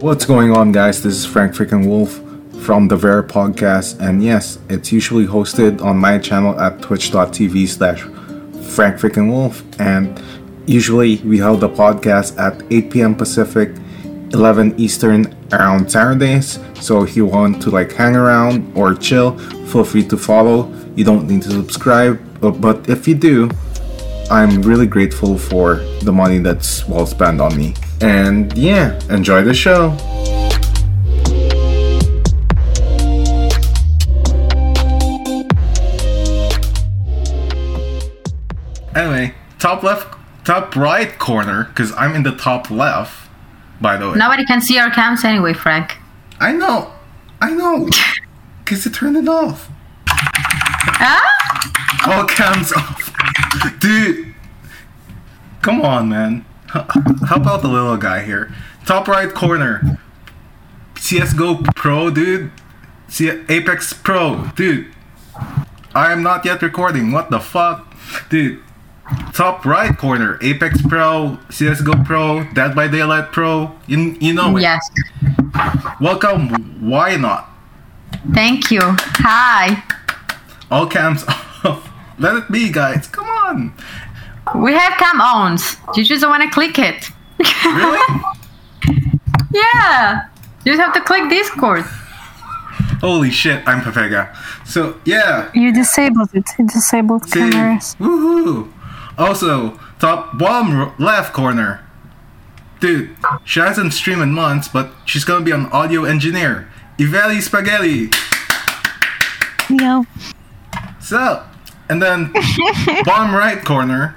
What's going on, guys? This is Frank Freaking Wolf from the VeryPog Cast, and yes, it's usually hosted on my channel at twitch.tv slash Frank Freaking Wolf, and usually we hold the podcast at 8 p.m. Pacific, 11 Eastern around Saturdays. So if you want to like hang around or chill, feel free to follow. You don't need to subscribe, but, but if you do, I'm really grateful for the money that's well spent on me. And yeah, enjoy the show. Anyway, top left, top right corner, because I'm in the top left, by the way. Nobody can see our cams anyway, Frank. I know, I know, because you turned it off. Ah? All cams off. Dude, come on, man. How about the little guy here? Top right corner. CSGO Pro, dude. C- Apex Pro, dude. I am not yet recording. What the fuck? Dude. Top right corner. Apex Pro, CSGO Pro, Dead by Daylight Pro. You, you know it. Yes. Welcome. Wyanot? Thank you. Hi. All cams off. Let it be, guys. Come on. We have cam ons. You just don't want to click it. Really? Yeah. You just have to click Discord. Holy shit, I'm Pepega. So, yeah. You disabled it. You disabled See, cameras. woohoo! Also, top bottom left corner. Dude, she hasn't streamed in months, but she's gonna be an audio engineer. Yvettie Spaghetti. Yo. So, and then bottom right corner,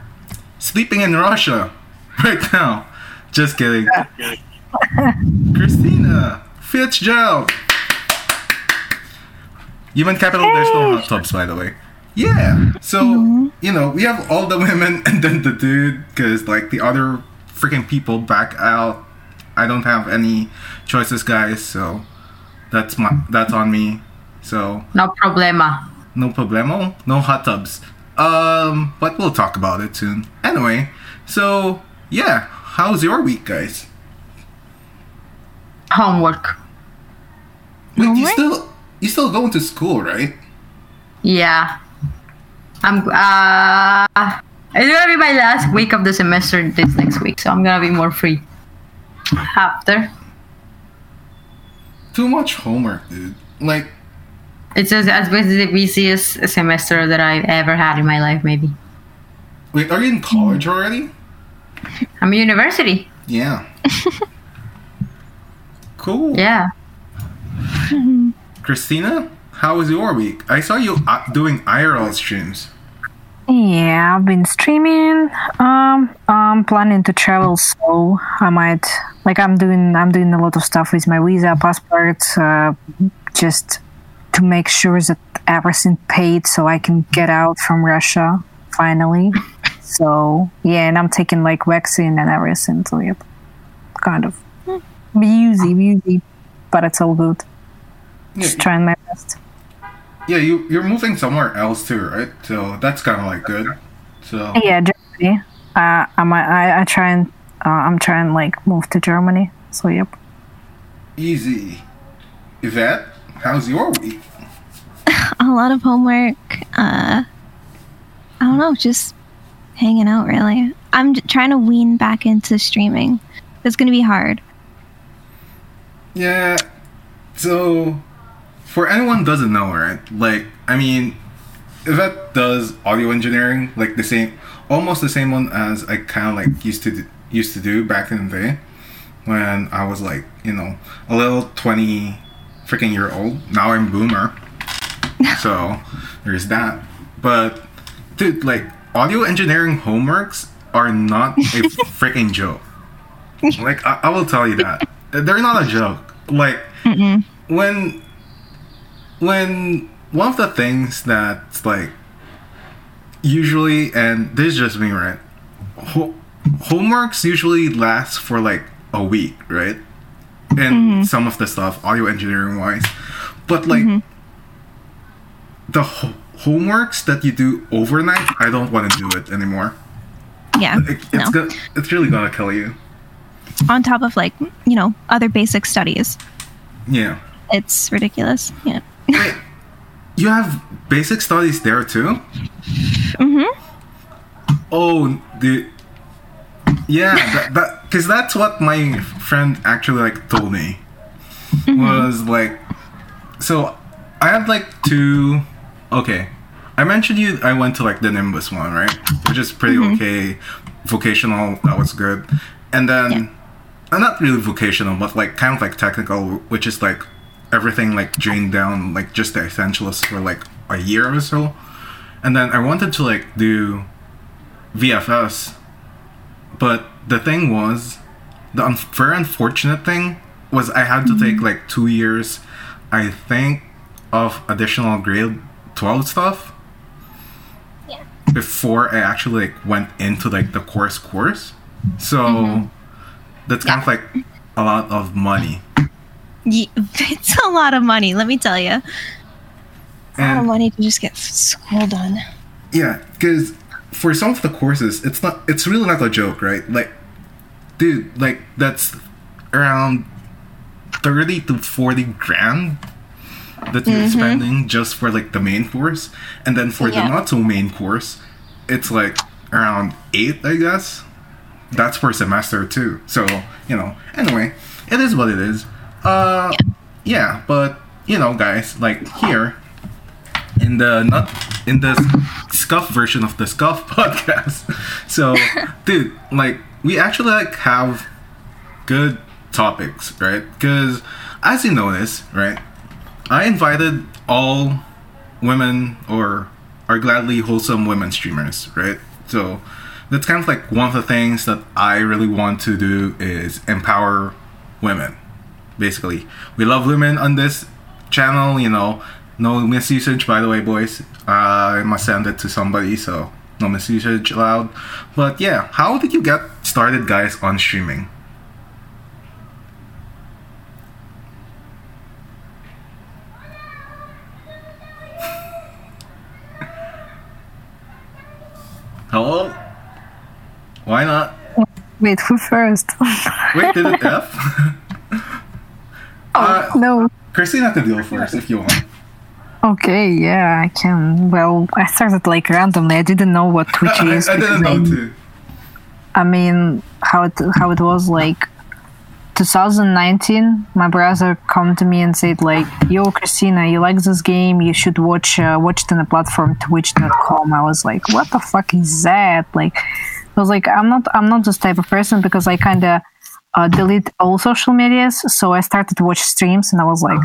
sleeping in Russia right now. Just kidding. Christina Fitzgerald. Human capital, there's no hot tubs, by the way. Yeah. So, mm-hmm. you know, we have all the women and then the dude, because, like, the other freaking people back out. I don't have any choices, guys, so that's my that's on me. So, No problema. no problemo, no hot tubs. Um, but we'll talk about it soon. Anyway, so yeah, how's your week, guys? Homework. Wait, you still you still going to school, right? Yeah. I'm uh it's gonna be my last week of the semester this next week, so I'm gonna be more free. After. Too much homework, dude. Like, It's just it's basically the busiest semester that I've ever had in my life, maybe. wait, are you in college already? I'm in university. Yeah. cool. Yeah. Christina, how was your week? I saw you uh, doing IRL streams. Yeah, I've been streaming. Um, I'm planning to travel, so I might like I'm doing. I'm doing a lot of stuff with my visa, passport, uh, just to make sure that everything paid, so I can get out from Russia finally. so yeah, and I'm taking like vaccine and everything. So yep, kind of busy, busy, but it's all good. Just Yeah, trying my best. yeah, you you're moving somewhere else too, right? So that's kind of like good. So Yeah, Germany. Uh, I'm I I try and uh, I'm trying like move to Germany. So yep. easy. Yvette, how's your week? A lot of homework. Uh, I don't know, just hanging out really. I'm trying to wean back into streaming. It's going to be hard. Yeah. So, for anyone who doesn't know, right? Like, I mean, Yvette does audio engineering, like the same, almost the same one as I kind of like used to do, used to do back in the day, when I was like, you know, a little twenty freaking year old. Now I'm boomer. so there's that. But dude, like audio engineering homeworks are not a freaking joke. Like I, I will tell you that they're not a joke. Like when when one of the things that's like usually and this is just me right ho- homeworks usually last for like a week right and some of the stuff audio engineering wise but like the ho- homeworks that you do overnight i don't want to do it anymore Yeah. it, it's no. go- it's really gonna kill you on top of like you know other basic studies. Yeah. It's ridiculous. Yeah. Wait, you have basic studies there too? Mm-hmm. Oh, the yeah, that, that because that's what my friend actually like told me was like. So, I had like two. Okay, I mentioned you. I went to like the Nimbus one, right? Which is pretty okay. Vocational, that was good, and then. Yeah. uh, not really vocational, but like kind of like technical, which is like everything like drained down, like just the essentials for like a year or so. And then I wanted to like do VFS, but the thing was, the un- very unfortunate thing was I had to mm-hmm. take like two years, I think, of additional grade 12 stuff Yeah. before I actually like went into like the course course. So mm-hmm. that's kind of like a lot of money. Ye- It's a lot of money. Let me tell you. It's a lot of And money to just get school done. yeah, because for some of the courses, it's not. It's really not a joke, right? Like, dude, like that's around thirty to forty grand that you're spending just for like the main course, and then for Yeah. the not so main course, it's like around eight, I guess. That's per semester too. So you know. Anyway, it is what it is. Uh, yeah, but you know, guys, like here in the not in the scuff version of the scuff podcast. So, dude, like we actually like have good topics, right? Because as you notice, right, I invited all women or are gladly wholesome women streamers, right? So that's kind of like one of the things that I really want to do is empower women. Basically, we love women on this channel. You know, no misusage, by the way, boys. Uh, I must send it to somebody, so no misusage allowed. But yeah, how did you get started, guys, on streaming? Hello? Wyanot? Wait, who first? Wait, did it F? uh, no. Christina can deal first if you want. Okay, yeah, I can. Well, I started like randomly. I didn't know what Twitch is. I didn't know I- too. I mean, how it how it was like 2019. My brother come to me and said like, "Yo, Christina, you like this game? You should watch uh, watch it on the platform Twitch.com." I was like, "What the fuck is that?" Like, I was like, "I'm not I'm not this type of person because I kind of uh, delete all social medias." So I started to watch streams, and I was like,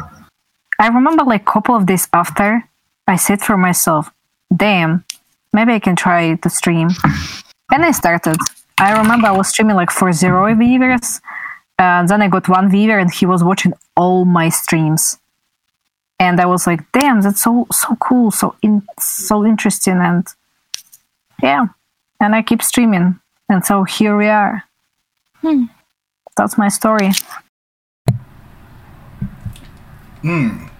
I remember like a couple of days after, I said for myself, "Damn, maybe I can try to stream." And I started. I remember I was streaming like for zero viewers. And then I got one viewer and he was watching all my streams. And I was like, damn, that's so so cool, so in so interesting and yeah. And I keep streaming. And so here we are. Hmm. That's my story. Hmm.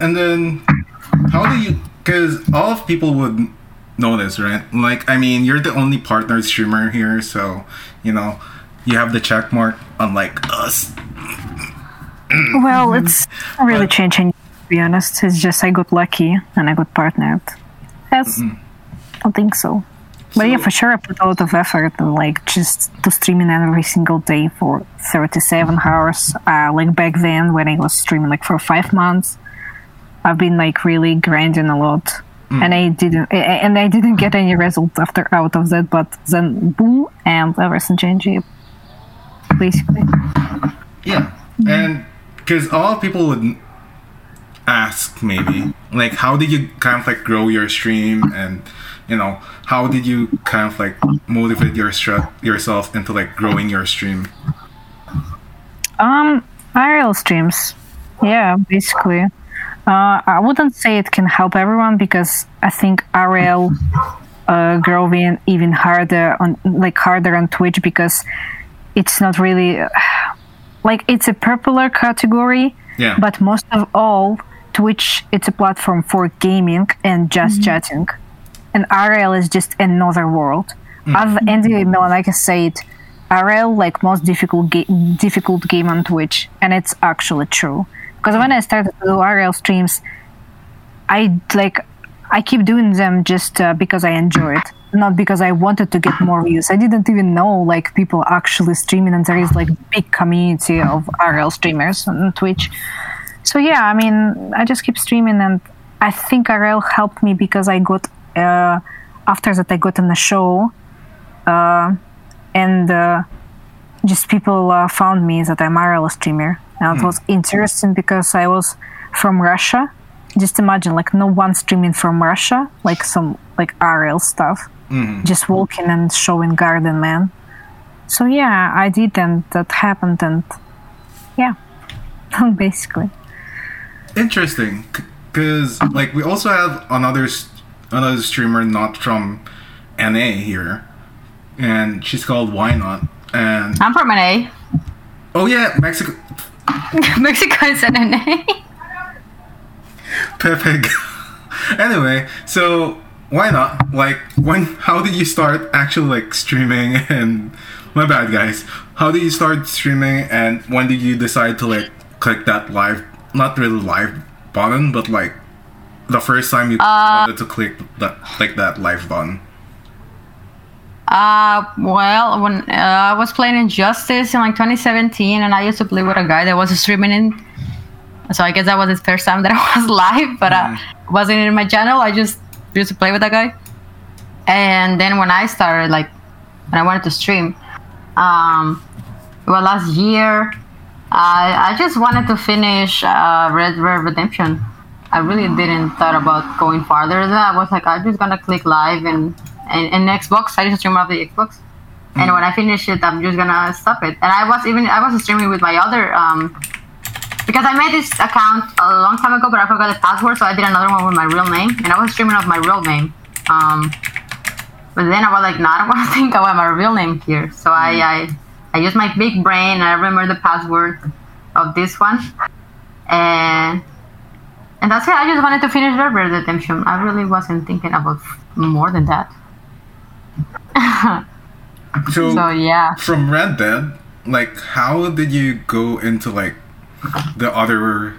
And then, how do you? Because all of people would know this, right? Like, I mean, you're the only partner streamer here, so you know, you have the check mark, unlike us. Well, it's not really changing to be honest. It's just I got lucky and I got partnered. Yes. I think so. But yeah, for sure, I put a lot of effort, and like just to streaming every single day for 37 hours. Uh, like back then, when I was streaming like for five months, I've been like really grinding a lot, and I didn't, and I didn't get any results after out of that. But then boom, and everything changed. Basically, Yeah, and because all people would ask maybe like, how did you kind of like grow your stream, and you know, how did you kind of like motivate your stra- yourself into like growing your stream? Um, IRL streams. Yeah, basically. Uh, I wouldn't say it can help everyone because I think IRL uh, growing even harder on like harder on Twitch because it's not really like it's a popular category, Yeah, but most of all, Twitch it's a platform for gaming and just chatting, and IRL is just another world. As Andy Milonakis said, RL like most difficult ga- difficult game on Twitch, and it's actually true. Because when I started to do RL streams, I like I keep doing them just uh, because I enjoy it, not because I wanted to get more views. I didn't even know like people actually streaming, and there is like big community of RL streamers on Twitch. So yeah, I mean, I just keep streaming, and I think RL helped me because I got uh, after that I got on the show, uh, and uh, just people uh, found me that I'm RL streamer, and it hmm. was interesting because I was from Russia. Just imagine like no one streaming from Russia, like some like RL stuff, mm-hmm. just walking and showing Garden Man. So yeah, I did, and that happened, and yeah, basically. Interesting, because like we also have another another streamer not from NA here, and she's called Wyanot, and I'm from NA. oh yeah, Mexico Mexico is NA. Pepe. anyway, so Wyanot? Like when? How did you start actually like streaming? And my bad, guys. How did you start streaming? And when did you decide to like click that live? Not really live button, but like the first time you uh, wanted to click that like that live button. Uh, well, when uh, I was playing Injustice in like 2017, and I used to play with a guy that was streaming in. So I guess that was the first time that I was live, but uh, wasn't in my channel. I just used to play with that guy. And then when I started, like, when I wanted to stream, um, well, last year, I I just wanted to finish uh, Red Dead Redemption. I really didn't thought about going farther than that. I was like, I'm just gonna click live and and, and Xbox. I just stream off the Xbox. And when I finish it, I'm just gonna stop it. And I was even I was streaming with my other um because I made this account a long time ago, but I forgot the password, so I did another one with my real name, and I was streaming off my real name. Um, but then I was like, no, I don't want to think about my real name here. So I, I I used my big brain. And I remember the password of this one, and and that's it. I just wanted to finish Red Dead Redemption. I really wasn't thinking about more than that. So, So yeah. from Red Dead, like how did you go into like the other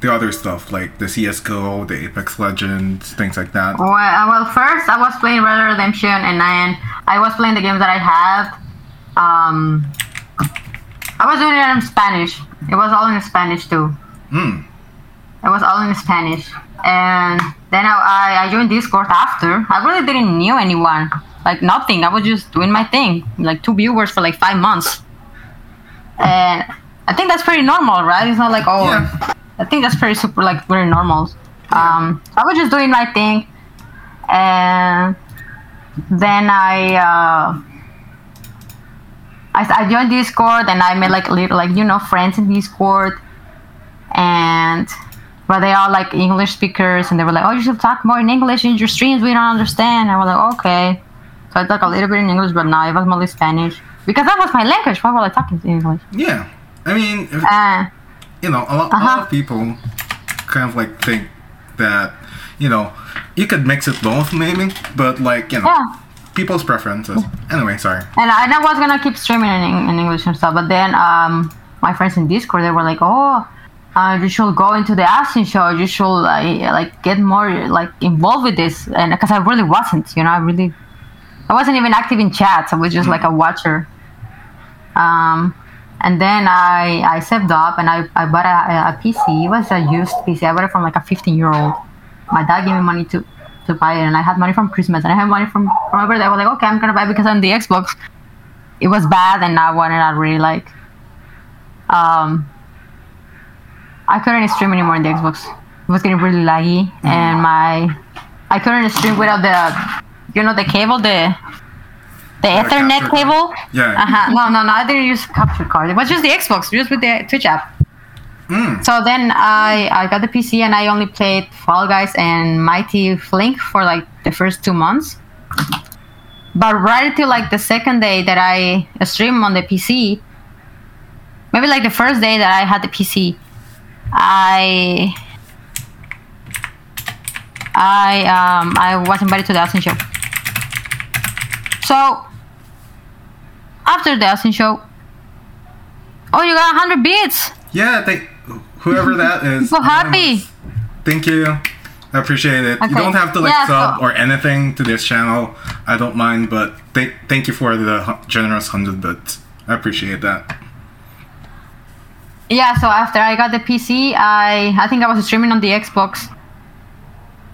the other stuff like the CS:GO, the Apex Legends, things like that? Well, well, first I was playing Red Dead Redemption, and then I was playing the games that I have. Um, I was doing it in Spanish. It was all in Spanish too. Hmm. It was all in Spanish, and then I, I, I joined Discord after. I really didn't knew anyone, like nothing. I was just doing my thing, like two viewers for like five months, and I think that's pretty normal, right? It's not like oh, Yeah. I think that's pretty super, like very normal. Um, I was just doing my thing, and then I. Uh, I, I joined Discord and I made like little like you know friends in Discord, and but they are like English speakers and they were like, oh, you should talk more in English in your streams. We don't understand. And I was like, okay. So I talk a little bit in English, but now it was mostly Spanish because that was my language. Why were I talking in English? Yeah. I mean, Uh, you know, a lot, a lot Uh-huh. of people kind of like think that you know you could mix it both maybe, but like you know yeah. people's preferences. Anyway, sorry. And I, and I was gonna keep streaming in, in English and stuff, but then um, my friends in Discord they were like, "Oh, uh, you should go into the Austin show. You should uh, like get more like involved with this." And because I really wasn't, you know, I really, I wasn't even active in chats. I was just like a watcher. Um, and then I I saved up and I, I bought a, a PC. It was a used PC. I bought it from like a 15 year old. My dad gave me money to to buy it, and I had money from Christmas, and I had money from from my birthday. I was like, okay, I'm gonna buy it because on the Xbox, it was bad, and I wanted I really like. Um, I couldn't stream anymore on the Xbox. It was getting really laggy, and my I couldn't stream without the, you know, the cable, the the Ethernet capture cable. Yeah. Uh-huh. No, no, no. I didn't use capture card. It was just the Xbox, just with the Twitch app. Mm. So then I I got the PC and I only played Fall Guys and Mighty Flink for like the first two months. But right until like the second day that I streamed on the PC, maybe like the first day that I had the PC, I I um I was invited to the Austin show. So after the Austin show. Oh, you got 100 bits. Yeah, thank whoever that is. So um, happy. Thank you. I appreciate it. You don't have to like Yeah, sub so- or anything to this channel. I don't mind, but thank thank you for the generous hundred bits. I appreciate that. Yeah, so after I got the PC, I I think I was streaming on the Xbox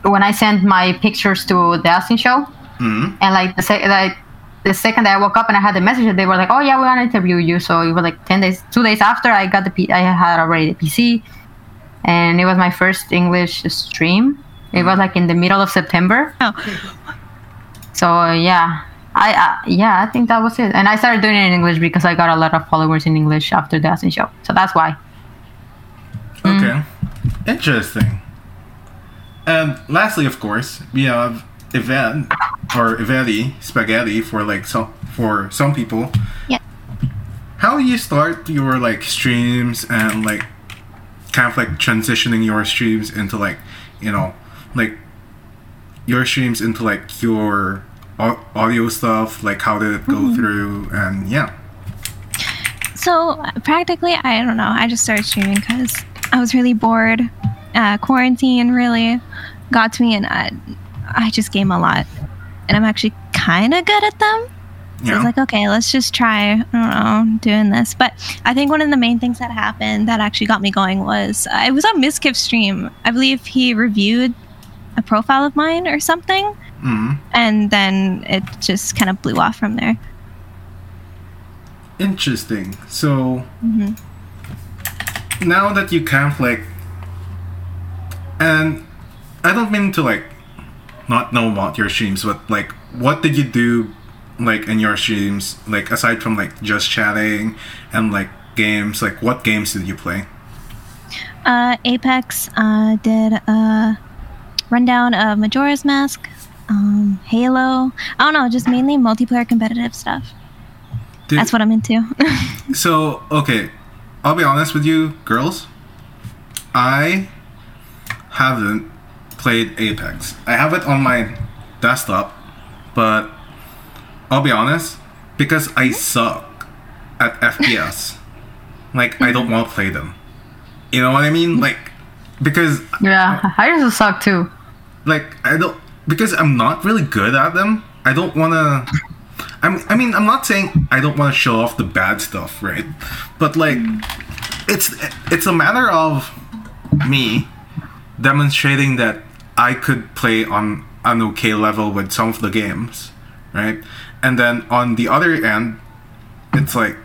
when I sent my pictures to the Austin show, hmm and like the sec- like the second that I woke up and I had the message, they were like, "Oh yeah, we want to interview you." So it was like ten days, two days after I got the P- I had already the PC, and it was my first English stream. It was like in the middle of September. Oh. So yeah, I uh, yeah I think that was it. And I started doing it in English because I got a lot of followers in English after the Austin show. So that's why. Okay. Interesting. And lastly, of course, we have Yvette or Yvettie Spaghetti for like some for some people. Yeah. How do you start your like streams and like kind of like transitioning your streams into like you know like your streams into like your audio stuff like how did it go through and yeah So practically, I don't know. I just started streaming because I was really bored. Uh, quarantine really got to me, and I, I just game a lot, and I'm actually kind of good at them. So I was like, okay, let's just try. I don't know, doing this. But I think one of the main things that happened that actually got me going was uh, I was on Mizkif's stream. I believe he reviewed a profile of mine or something, Mhm. and then it just kind of blew off from there. interesting so hmm now that you of like and i don't mean to like not know about your streams but like what did you do like in your streams like aside from like just chatting and like games like what games did you play Uh, Apex uh, did a rundown of Majora's Mask, um, Halo. I don't know, just mainly multiplayer competitive stuff. Did- That's what I'm into. So, okay, I'll be honest with you, girls. I haven't played Apex. I have it on my desktop, but I'll be honest, because I mm-hmm. suck at FPS. Like, I don't want to play them. You know what I mean? Like, because Yeah, I to suck too. like I don't because I'm not really good at them. I don't want to. I'm. I mean, I'm not saying I don't want to show off the bad stuff, right? But like, mm. it's it's a matter of me demonstrating that I could play on an okay level with some of the games, right? And then on the other end, it's like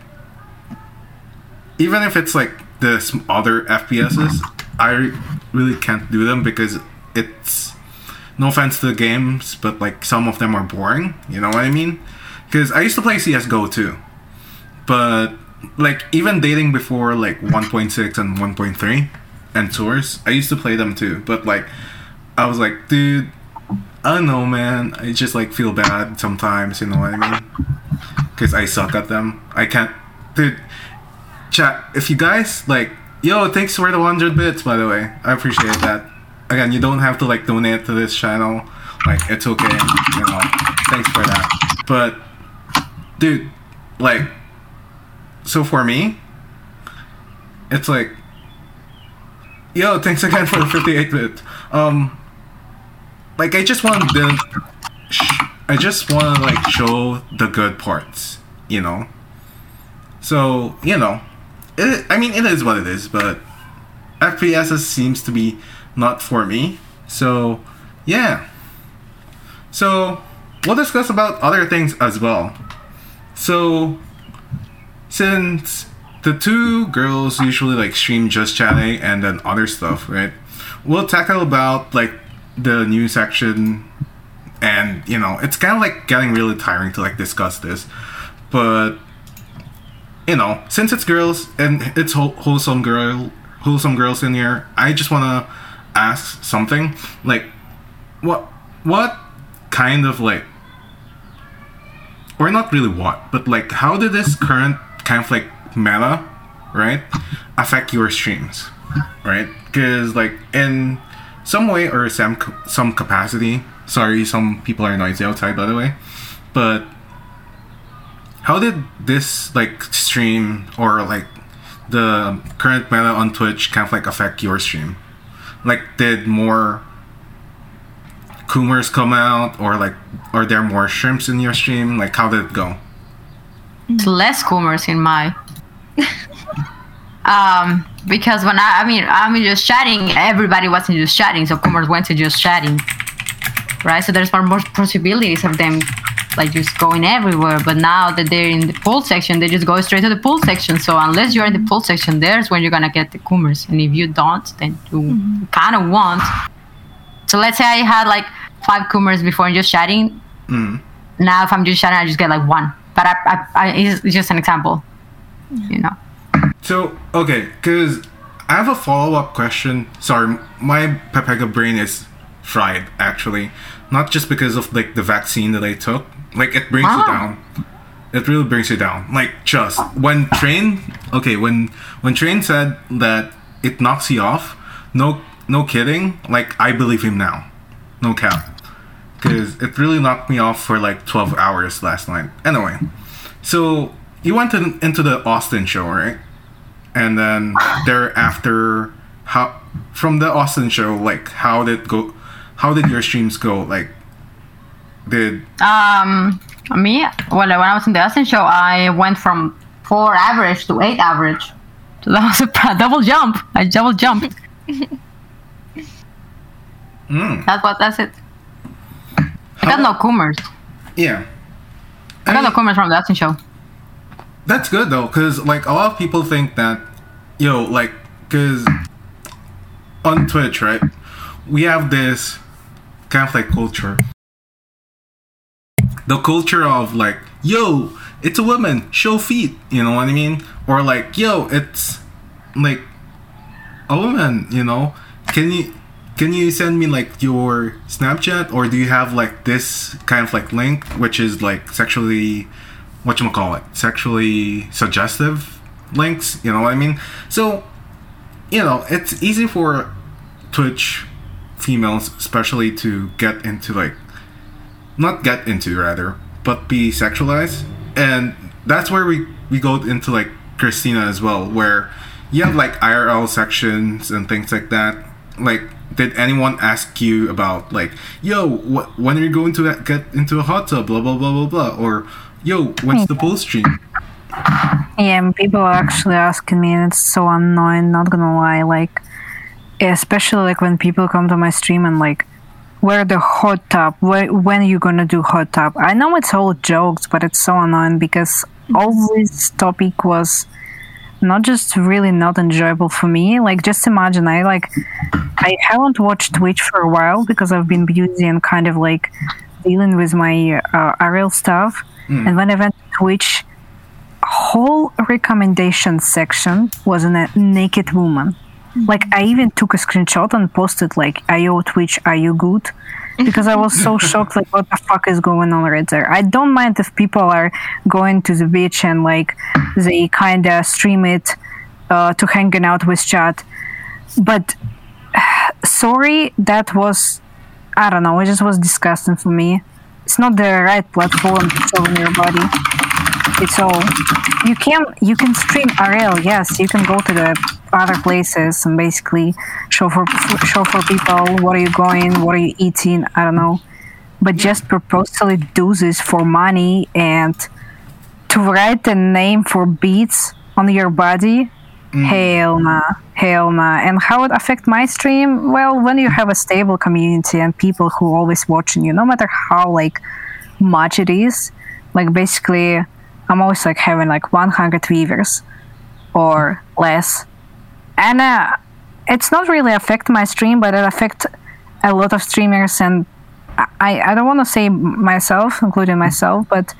even if it's like the other FPSs, I really can't do them because it's no offense to the games, but like some of them are boring. You know what I mean? Because I used to play CS:GO too, but like even dating before like 1.6 and 1.3 and tours, I used to play them too. But like, I was like, dude, I don't know, man. I just like feel bad sometimes. You know what I mean? Because I suck at them. I can't, dude. Chat. If you guys like, yo, thanks for the 100 bits. By the way, I appreciate that. Again, you don't have to like donate to this channel. Like, it's okay. You know, thanks for that. But, dude, like, so for me, it's like, yo, thanks again for the 58 bit. Um, like, I just want to, sh- I just want to like show the good parts, you know. So you know, it, I mean, it is what it is, but FPS seems to be not for me. So yeah. So we'll discuss about other things as well. So since the two girls usually like stream just chatting and then other stuff, right? We'll tackle about like the news section and you know it's kind of like getting really tiring to like discuss this. But you know since it's girls and it's whole- wholesome girl wholesome girls in here i just want to ask something. Like what what kind of like or not really what but like how did this current kind of like meta right affect your streams right? Because like in some way or some some capacity sorry some people are noisy outside by the way but how did this like stream or like the current meta on Twitch kind of like affect your stream? Like, did more Coomers come out, or like, are there more shrimps in your stream? Like, how did it go? Less coomers in my. um, because when I, I mean, I'm just chatting. Everybody wasn't just chatting, so coomers went to just chatting, right? So there's more, more possibilities of them, like just going everywhere. But now that they're in the pool section, they just go straight to the pool section. So unless you're in the pool section, there's when you're gonna get the coomers. And if you don't, then you kind of want. So let's say I had like five coomers before and just chatting. Mm. Now if I'm just chatting, I just get like one. But I, I, I it's it's just an example, you know. So okay, because I have a follow up question. Sorry, my Pepega brain is fried actually, not just because of like the vaccine that I took. Like it brings you Ah. down. It really brings you down. Like just when train, okay, when when train said that it knocks you off. No, no kidding. Like I believe him now. No cap. Because it really knocked me off for like 12 hours last night. Anyway, so you went in, into the Austin show, right? And then thereafter, how from the Austin show, like how did go? How did your streams go? Like, did Um, me, well, when I was in the Austin show, I went from four average to eight average. So that was a double jump. I double jumped. mm, That's what. That's it. I got no coomers. yeah? I got no coomers from the Austin show. That's good though, because like a lot of people think that, yo, like, because on Twitch, right, we have this kind of like culture. The culture of like, yo, it's a woman, show feet, you know what I mean? Or like, yo, it's like a woman, you know? Can you can you send me like your Snapchat or do you have like this kind of like link which is like sexually what you call it sexually suggestive links you know what i mean? So you know it's easy for twitch females especially to get into like not get into rather but be sexualized. And that's where we we go into like christina as well where you have like irl sections and things like that. Like did anyone ask you about like yo wh- when are you going to get into a hot tub blah blah blah blah blah or yo what's the post stream Yeah, people are actually asking me, and it's so annoying. Not gonna lie, like, especially like when people come to my stream and like, where the hot tub? Where, when are you gonna do hot tub? I know it's all jokes, but it's so annoying because all this topic was not just really not enjoyable for me. Like, just imagine, I like, I haven't watched Twitch for a while because I've been busy and kind of like dealing with my uh, RL stuff. And when I went to Twitch, whole recommendation section was in a naked woman. Like I even took a screenshot and posted like, "Are you Twitch? Are you good?" Because I was so shocked. Like, what the fuck is going on right there? I don't mind if people are going to the beach and like they kind of stream it uh, to hanging out with chat, but sorry, that was I don't know. It just was disgusting for me. It's not the right platform to show your body. It's all you can you can stream RL. Yes, you can go to the other places and basically show for show for people what are you going, what are you eating. I don't know, but just purposely do this for money and to write the name for beats on your body. Hell nah, hell nah. And how it affect my stream? Well, when you have a stable community and people who always watching you, no matter how like much it is, like basically, I'm always like having like 100 viewers or less, and uh, it's not really affect my stream, but it affect a lot of streamers. And I I don't want to say myself, including myself, but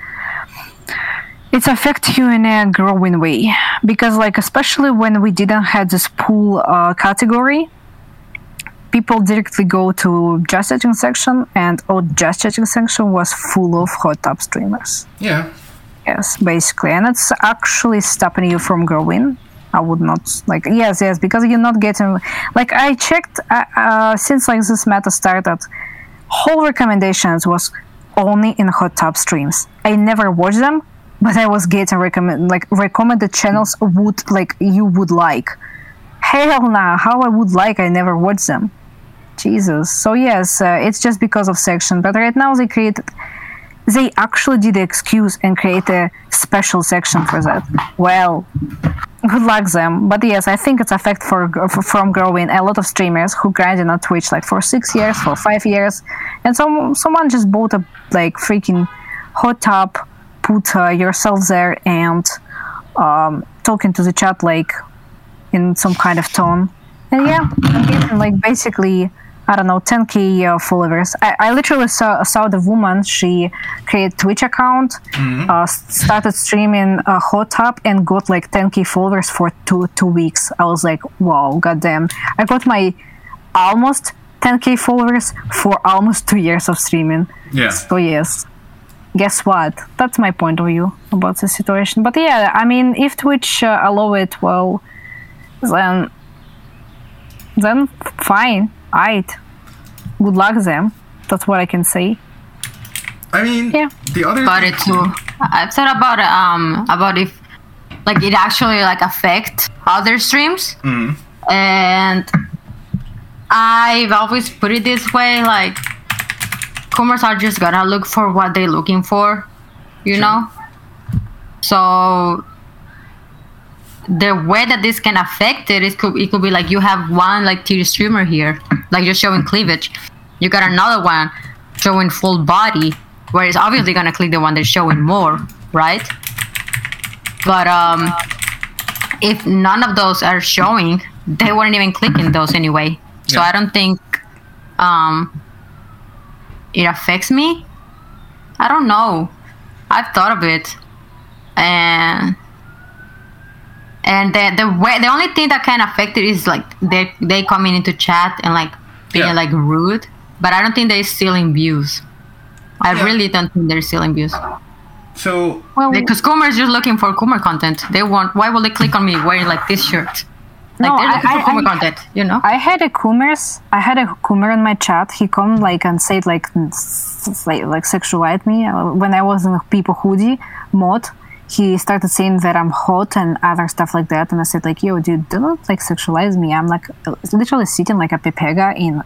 it affects you in a growing way. Because like especially when we didn't have this pool uh, category people directly go to just chatting section and all just chatting section was full of hot tub streamers. Yeah. Yes basically. And it's actually stopping you from growing. I would not like yes yes because you're not getting like i checked uh, uh, since like this meta started whole recommendations was only in hot tub streams. I never watched them but I was getting recommend like recommended channels would like you would like. Hell nah, how I would like I never watched them. Jesus. So yes, uh, it's just because of section. But right now they created, they actually did the excuse and create a special section for that. Well, good luck them. But yes, I think it's effect for, for from growing a lot of streamers who grinded on Twitch like for six years, for five years, and some someone just bought a like freaking hot tub, put uh, yourself there and um, talking to the chat like in some kind of tone. And yeah, I'm getting like basically I don't know 10k uh, followers. I, I literally saw, saw the woman. She created Twitch account, uh, started streaming uh, hot tub, and got like 10k followers for two two weeks. I was like, wow, goddamn! I got my almost 10k followers for almost two years of streaming. Yeah. So yes, guess what? That's my point of view about the situation. But yeah, I mean, if Twitch uh, allow it, well, then then fine. Alright. Good luck them. That's what I can say. I mean, Yeah. the other about thing- it too. I've said about um about if like it actually like affect other streams, Mm. and I've always put it this way: like, coomers are just gonna look for what they're looking for, you know. So the way that this can affect it, it could it could be like you have one like tier streamer here, like just showing cleavage. You got another one showing full body, where it's obviously gonna click the one that's showing more, right? But um, if none of those are showing, they weren't even clicking those anyway. So Yeah. I don't think um, it affects me. I don't know. I've thought of it, and and the the way the only thing that can affect it is like they they coming into chat and like being Yeah. like rude. But I don't think they're stealing views. I Yeah. really don't think they're stealing views. so Well, Because Coomer is just looking for Coomer content. They want. Why will they click on me wearing like this shirt? Like No, they're I- I- content, you know? I had a Coomers. I had a Coomer in my chat. He come like and said like s- s- like, like sexualize me Uh, when I was in People Hoodie mod. He started saying that I'm hot and other stuff like that, and I said like, "Yo, dude, don't like sexualize me. I'm like literally sitting like a pepega in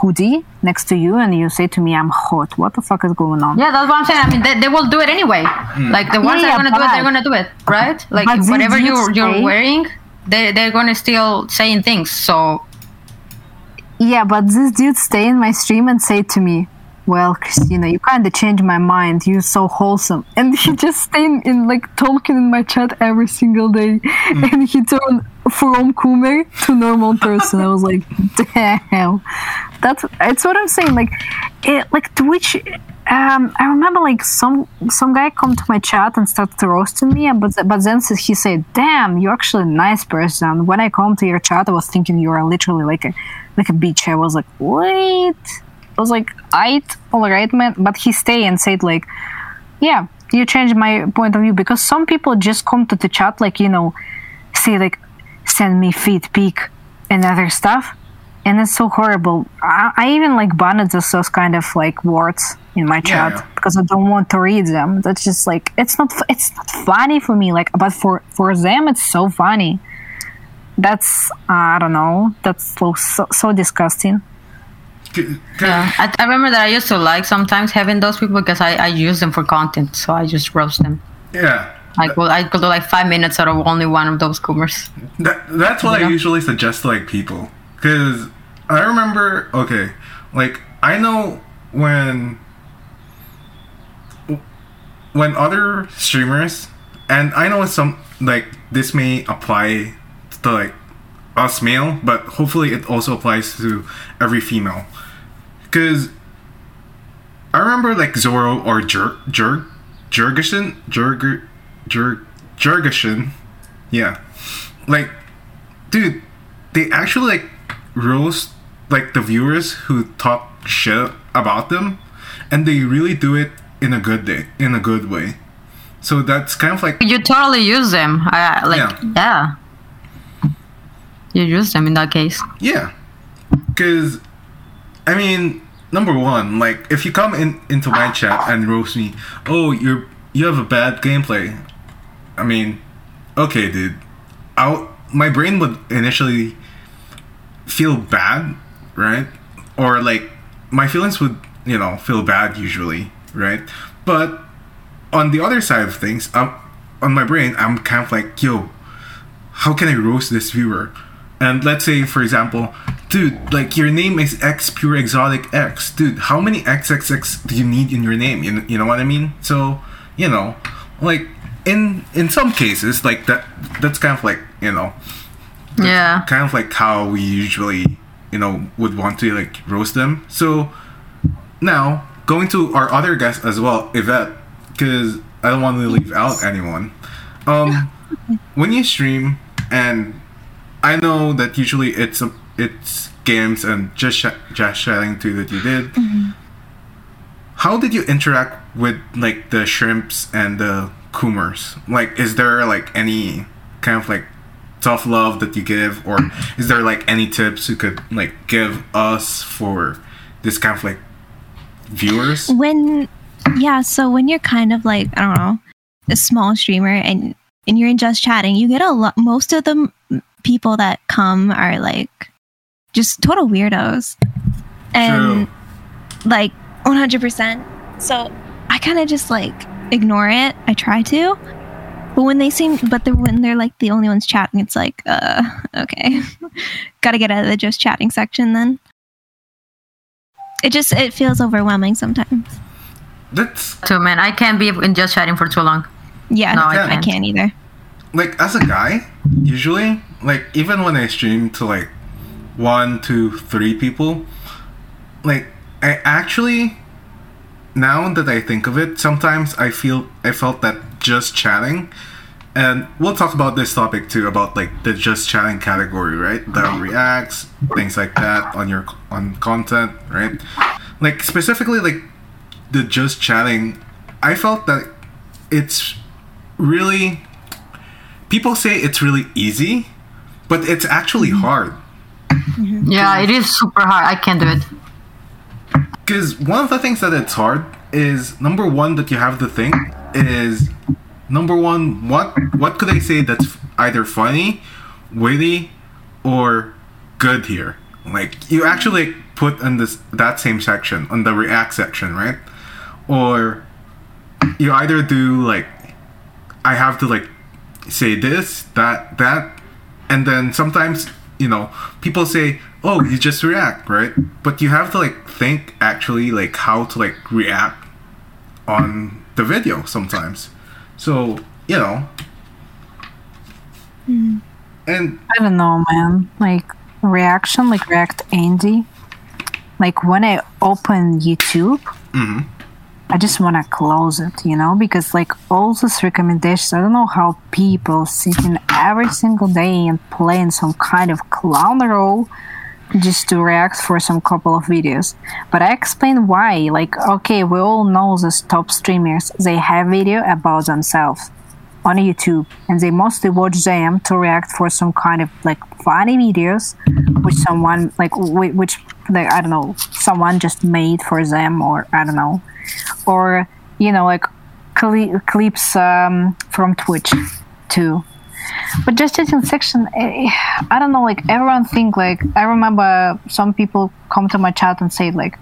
hoodie next to you, and you say to me I'm hot. What the fuck is going on?" yeah, that's what I'm saying. I mean, they, they will do it anyway. Like the ones Yeah, that are gonna do it, they're gonna do it, right? Like whatever you you're you're wearing, they they're gonna still saying things. So Yeah, but this dude stay in my stream and say to me, "Well, Christina, you kind of changed my mind. You're so wholesome." And he just stayed in like talking in my chat every single day, mm. and he turned from coomer to normal person. I was like, "Damn, that's it's what I'm saying." Like, it, like Twitch. Um, I remember like some some guy come to my chat and started roasting me, but but then he said, "Damn, you're actually a nice person." When I come to your chat, I was thinking you are literally like a like a bitch. I was like, "Wait," I was like, "I'd all right, man." But he stayed and said like, "Yeah, you changed my point of view because some people just come to the chat like you know, say like, send me feed pic and other stuff." And it's so horrible. I, I even like banned those kind of like words in my chat Yeah. because I don't want to read them. That's just like it's not it's not funny for me. Like, but for for them, it's so funny. That's uh, I don't know. That's so so, so disgusting. c- c- yeah, I, I remember that I used to like sometimes having those people because I I use them for content. So I just roast them. yeah. Like well, I could do like five minutes out of only one of those Coomers. That, that's what You I know? usually suggest to like people because I remember okay like I know when when other streamers and I know some like this may apply to like us male but hopefully it also applies to every female. Because I remember like Zoro or Jer Jer Jurgensen Jurger Jur Jurgensen yeah. Like dude they actually like roast like the viewers who talk shit about them and they really do it in a good day in a good way so that's kind of like You totally use them. I, like Yeah. yeah. You use them in that case. yeah because i mean number one like if you come in into my chat and roast me oh you're you have a bad gameplay. I mean, okay, dude. I my brain would initially feel bad, right? Or like my feelings would, you know, feel bad usually, right? But on the other side of things, um, on my brain, I'm kind of like, yo, how can I roast this viewer? And let's say, for example, dude, like your name is X Pure Exotic X. Dude, how many XXX do you need in your name? You, you know what I mean? So, you know, like in in some cases, like that that's kind of like, you know, Yeah. kind of like how we usually, you know, would want to like roast them. So now going to our other guest as well, Yvette, because I don't want to leave out anyone. Um, when you stream, and I know that usually it's a, it's games and just sh- just chatting too that you did. How did you interact with like the shrimps and the coomers? Like, is there like any kind of like tough love that you give, or is there like any tips you could like give us for this kind of like viewers? when yeah so when you're kind of like i don't know a small streamer and and you're in just chatting you get a lot most of the m- people that come are like just total weirdos. And like 100% so i kind of just like ignore it. I try to. But when they seem but they're, when they're like the only ones chatting it's like uh okay. Gotta get out of the just chatting section then it just it feels overwhelming sometimes That's Too man, I can't be in just chatting for too long. Yeah, No, I I, can't. can't either. like as a guy, usually, like even when I stream to like one, two, three people, like I actually now that I think of it, sometimes I feel I felt that just chatting and we'll talk about this topic too about like the just chatting category, right? The reacts, things like that on your on content, right? Like specifically like the just chatting, I felt that it's really people say it's really easy, but it's actually mm-hmm. hard. Mm-hmm. Yeah, it is super hard. I can't do it. Because one of the things that it's hard is number one that you have to think is number one what what could I say that's either funny, witty, or good here. Like you actually put in this that same section on the react section, right? Or you either do like I have to like say this, that, that, and then sometimes you know people say, "Oh, you just react," right? But you have to like think actually like how to like react on the video sometimes. So you know, hmm. and I don't know, man. Like reaction, like React Andy. Like when I open YouTube, mm-hmm. I just want to close it, you know, because like all these recommendations, I don't know how people sitting every single day and playing some kind of clown role just to react for some couple of videos. But I explain why. Like, okay, we all know these top streamers. They have video about themselves on YouTube, and they mostly watch them to react for some kind of like funny videos, which someone like which like I don't know, someone just made for them, or I don't know, or you know like cli- clips um, from Twitch too. But just chatting section, eh, I don't know. Like everyone think like I remember some people come to my chat and say like,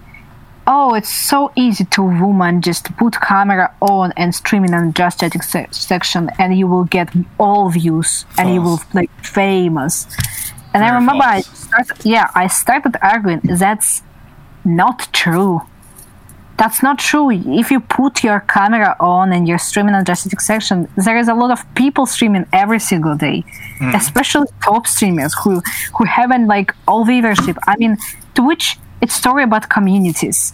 "Oh, it's so easy to woman just put camera on and streaming and just chatting se- section, and you will get all views and you will like famous." And I Very remember I false. started, yeah, I started arguing that's not true. That's not true. If you put your camera on and you're streaming on just chatting section, there is a lot of people streaming every single day, hmm. especially top streamers who who haven't like all viewership. I mean, Twitch it's story about communities,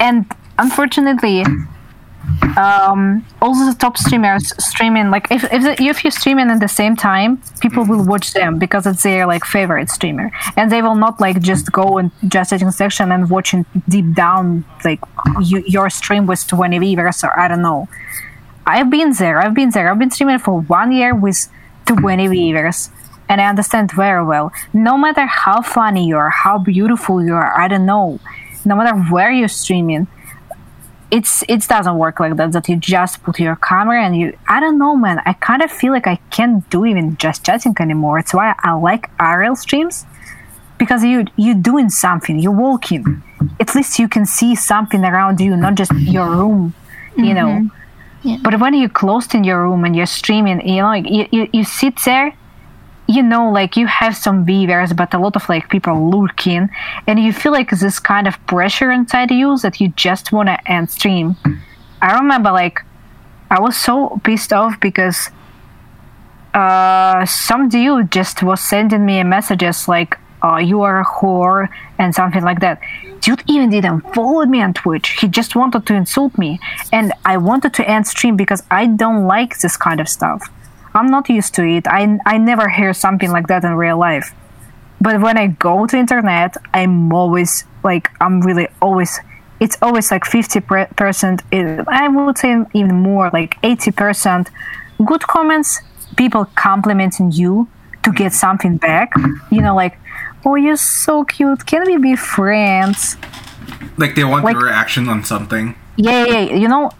and unfortunately, um, all the top streamers streaming like if if, the, if you're streaming at the same time, people will watch them because it's their like favorite streamer, and they will not like just go and just chatting section and watching deep down like you, your stream with 20 viewers or I don't know. I've been there. I've been there. I've been streaming for one year with 20 viewers. And I understand very well. No matter how funny you are, how beautiful you are, I don't know. No matter where you're streaming, it's it doesn't work like that that you just put your camera and you i don't know man. I kind of feel like i can't do even just chatting anymore. It's why i like rl streams because you you're doing something you're walking. At least you can see something around you not just your room you know? Mm-hmm. Yeah. but when you're closed in your room and you're streaming you know you, you, you sit there you know like you have some viewers but a lot of like people looking and you feel like this kind of pressure inside you that you just want to end stream. I remember like i was so pissed off because uh some dude just was sending me messages like uh, you are a whore and something like that. Dude even didn't follow me on twitch. He just wanted to insult me and i wanted to end stream because i don't like this kind of stuff i'm not used to it. I, I never hear something like that in real life. But when i go to internet i'm always like i'm really always it's always like 50 per- percent i would say even more like 80 percent good comments people complimenting you to get something back. You know like oh you're so cute. Can we be friends? Like they want Like- your reaction on something. yeah, yeah, yeah. You know,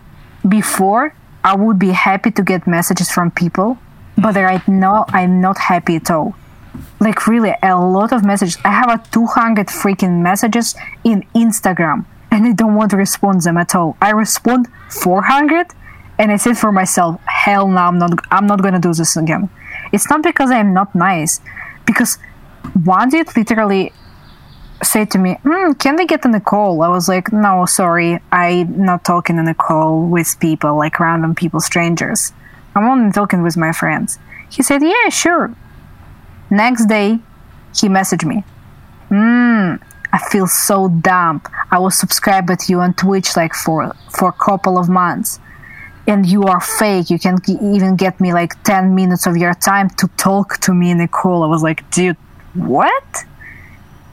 before I would be happy to get messages from people, but right now I'm not happy at all. Like really, a lot of messages. I have a 200 freaking messages in Instagram, and I don't want to respond them at all. I respond 400, and I said for myself, hell no, I'm not. I'm not gonna do this again. It's not because I'm not nice, because one dude literally said to me, mm, "Can we get on a call?" I was like, "No, sorry, I'm not talking on a call with people like random people, strangers. I'm only talking with my friends." He said, "Yeah, sure." Next day, he messaged me, "Hmm, I feel so dumb. I was subscribed with you on Twitch like for for a couple of months." And you are fake. You can even get me like 10 minutes of your time to talk to me in a call. I was like, dude, what?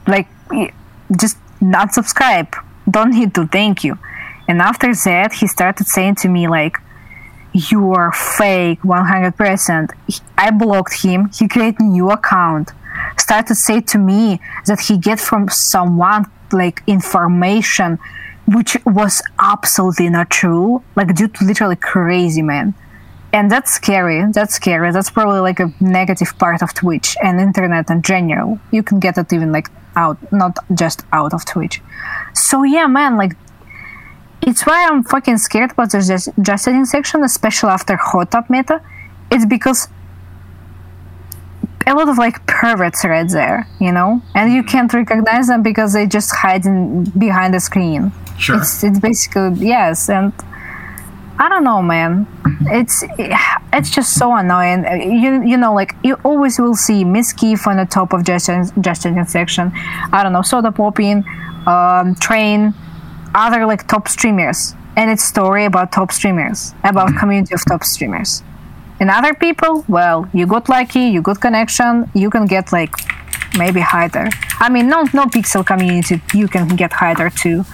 like just not subscribe don't need to thank you and after that he started saying to me like you are fake 100% i blocked him. He created a new account. Started say to me that he get from someone like information which was absolutely not true like dude literally crazy man. And that's scary. That's scary. That's probably like a negative part of twitch and internet in general. You can get it even like out not just out of twitch. So yeah man like it's why i'm fucking scared about the just, just chatting section especially after hot tub meta it's because a lot of like perverts right there you know and you can't recognize them because they just hiding behind the screen Sure. it's it's basically yes and I don't know, man. It's it's just so annoying. You you know, like you always will see Mizkif on the top of Justin Justin section. I don't know, Sodapoppin, um, Train, other like top streamers, and it's story about top streamers, about mm-hmm. community of top streamers. And other people, well, you got lucky, you got connection, you can get like maybe higher. I mean, no NoPixel community, you can get higher too.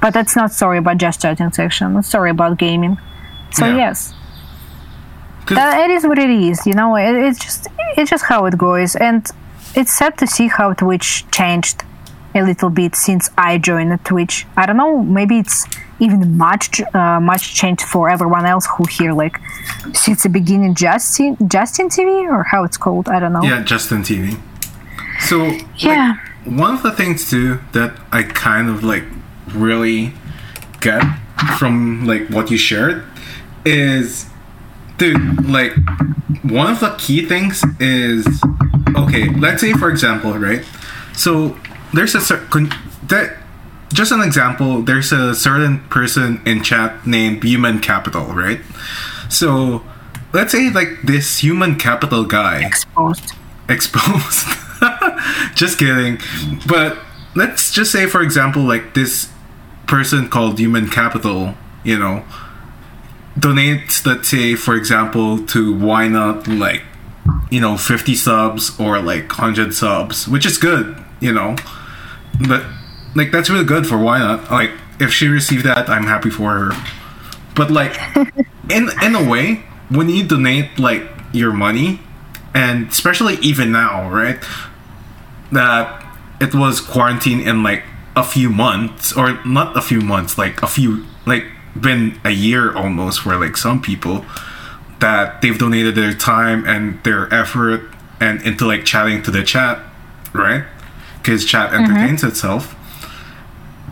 But that's not story about just chatting section. It's story about gaming. So Yeah. yes, that uh, it is what it is. You know, it, it's just it's just how it goes, and it's sad to see how Twitch changed a little bit since I joined Twitch. I don't know, maybe it's even much uh, much changed for everyone else who here like since the beginning Justin Justin TV or how it's called. I don't know. yeah, Justin TV. So like, Yeah. one of the things too that I kind of like really get from like what you shared is dude like one of the key things is okay let's say for example right so there's a that just an example there's a certain person in chat named human capital right so let's say like this human capital guy Exposed. exposed. just kidding. But let's just say, for example, like this person called Human Capital, you know, donates, let's say, for example, to Wyanot like, you know, 50 subs or like 100 subs, which is good, you know. But like, that's really good for Wyanot. Like, if she received that, I'm happy for her. But like, in in a way, when you donate like your money, and especially even now, right? That it was quarantine in like a few months, or not a few months, like a few, like been a year almost for like some people that they've donated their time and their effort and into like chatting to the chat, right? Because chat mm-hmm. entertains itself.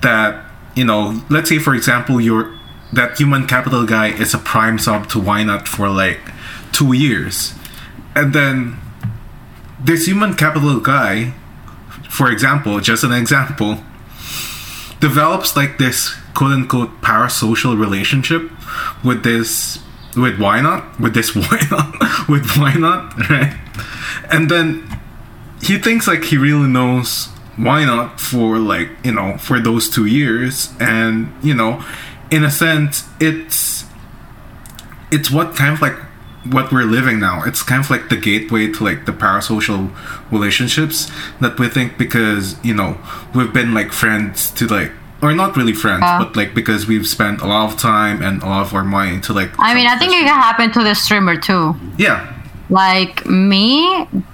That you know, let's say for example, your that human capital guy is a prime sub to Wyanot for like two years, and then this human capital guy, for example, just an example, develops like this quote unquote parasocial relationship with this with Wyanot with this why not with Wyanot right and then he thinks like he really knows Wyanot for like you know for those two years and you know in a sense it's it's what kind of like what we're living now it's kind of like the gateway to like the parasocial relationships that we think because you know we've been like friends to like or not really friends Yeah. but like because we've spent a lot of time and a lot of our money to like I mean, I think it can happen to the streamer too. yeah Like me,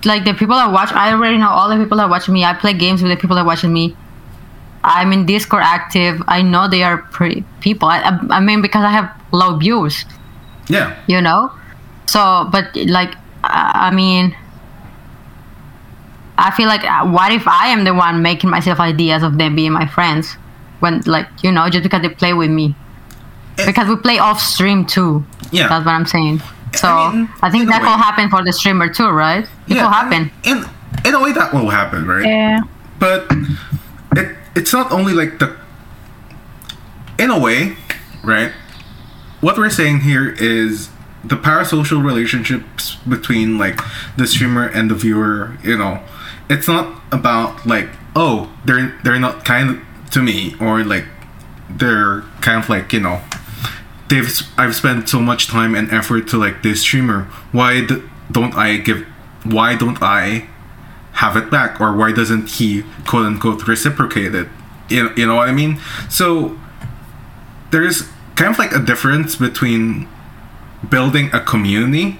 like the people that watch, I already know all the people that watch me. I play games with the people that watch me. I'm in Discord active. I know they are pretty people. I, I, I mean, because I have low views, yeah you know. So, but like, I I mean, I feel like, uh, what if I am the one making myself ideas of them being my friends? When, like, you know, just because they play with me. Because we play off stream too. yeah That's what I'm saying. So I I, think that way- will happen for the streamer too, right? It yeah will happen. mean, in in a way that will happen right Yeah. but it it's not only like the in a way right what we're saying here is the parasocial relationships between like the streamer and the viewer you know it's not about like oh they're they're not kind to me or like they're kind of like you know they've I've spent so much time and effort to like this streamer. Why d- don't I give? Why don't I have it back? Or why doesn't he quote unquote reciprocate it? You you know what I mean? So there's kind of like a difference between building a community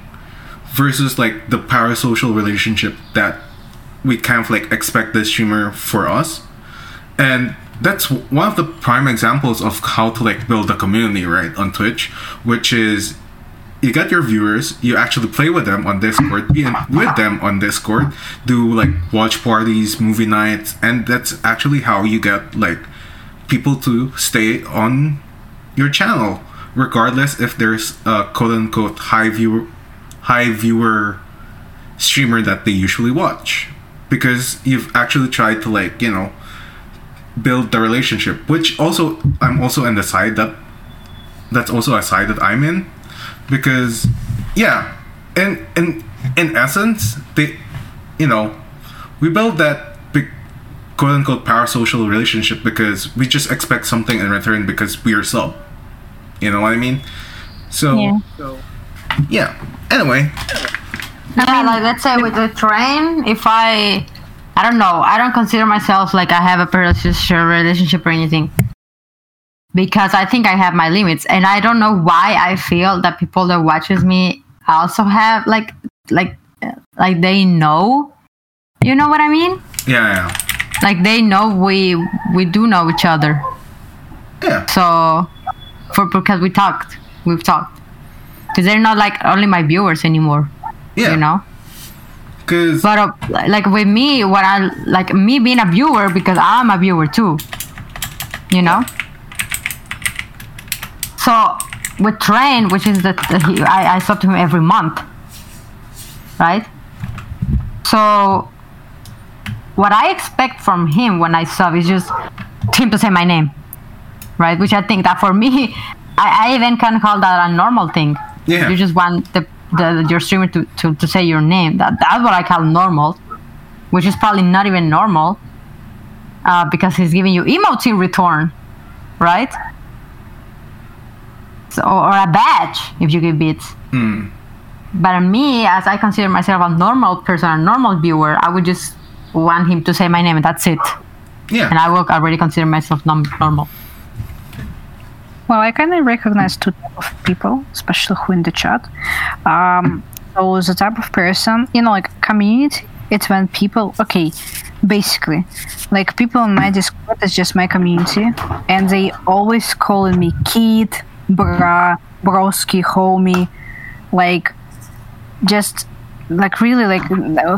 versus like the parasocial relationship that we kind of like expect the streamer for us and that's one of the prime examples of how to like build a community right on twitch which is you get your viewers you actually play with them on discord be with them on discord do like watch parties movie nights and that's actually how you get like people to stay on your channel regardless if there's a quote unquote high viewer high viewer streamer that they usually watch. Because you've actually tried to like you know build the relationship which also i'm also in the side that that's also a side that i'm in because yeah in in in essence they you know we build that big quote unquote parasocial relationship because we just expect something in return because we are sub you know what i mean? So Yeah. yeah. Anyway. Yeah, like let's say with the train, if I, I don't know, I don't consider myself like I have a parasocial relationship or anything, because I think I have my limits, and I don't know why I feel that people that watches me also have like like like they know, you know what I mean? yeah yeah. Like they know we we do know each other, yeah. So for because we talked, we've talked, because they're not like only my viewers anymore, yeah. you know. Because But uh, like with me, what I like me being a viewer because I'm a viewer too. You know. So with Train, which is the, the he, I I sub to him every month, right? So what I expect from him when I sub is just him to say my name, right? Which I think that for me, I, I even can call that a normal thing. Yeah. You just want the, the your streamer to, to, to say your name. That that's what I call normal, which is probably not even normal, uh, because he's giving you emotes in return, right? So, or a badge if you give bits. Hmm. But me, as I consider myself a normal person, a normal viewer, I would just want him to say my name and that's it. yeah And I will already consider myself normal. Well, I kind of recognize two type of people, especially who in the chat. Um, so the type of person, you know, like community. It's when people, okay, basically, like people in my Discord is just my community, and they always calling me kid, bra, broski, homie, like just like really like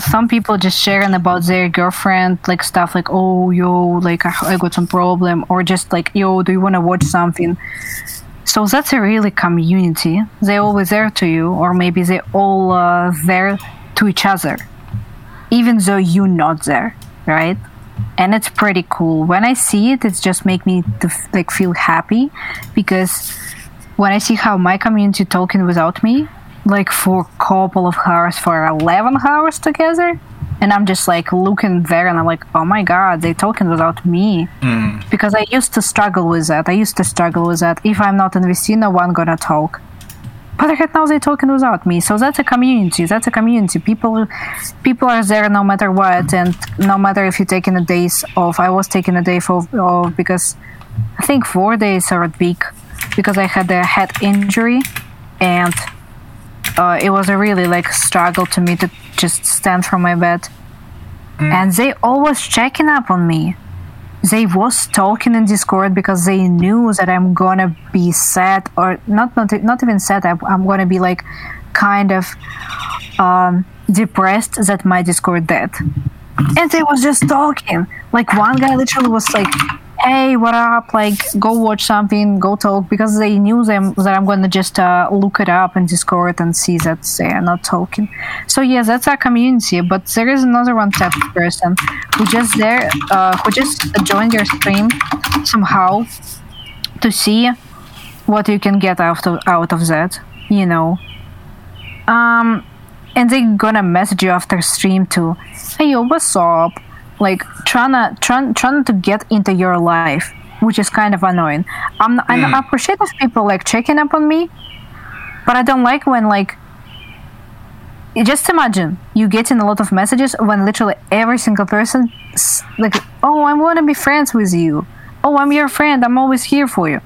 some people just sharing about their girlfriend like stuff like oh yo like I, got some problem or just like yo do you want to watch something? So that's a really community. They're always there to you or maybe they all uh, there to each other even though you're not there right? And it's pretty cool. When i see it it's just make me to, like feel happy because when i see how my community talking without me like for a couple of hours for 11 hours together. And i'm just like looking there and i'm like oh my god they're talking without me. Hmm. Because i used to struggle with that. I used to struggle with that. If i'm not in vc no one gonna talk. But right now they're talking without me. So that's a community. That's a community. People people are there no matter what. And no matter if you're taking a days off. I was taking a day off, off because i think four days are a week because i had a head injury and uh, it was a really like struggle to me to just stand from my bed. And they always checking up on me. They was talking in discord because they knew that i'm gonna be sad or not not, not even sad I, i'm gonna be like kind of um, depressed that my discord dead. And they was just talking. Like one guy literally was like hey what up? Like go watch something go talk because they knew them that i'm gonna just uh, look it up in discord and see that they are not talking. So yes that's our community but there is another one type of person who just there uh, who just joined your stream somehow to see what you can get out of out of that you know? Um and they gonna message you after stream too. Hey yo what's up like trying to trying, trying to get into your life which is kind of annoying. I'm hmm. i appreciate if people like checking up on me but i don't like when like just imagine you getting a lot of messages when literally every single person like oh i want to be friends with you. Oh i'm your friend. I'm always here for you.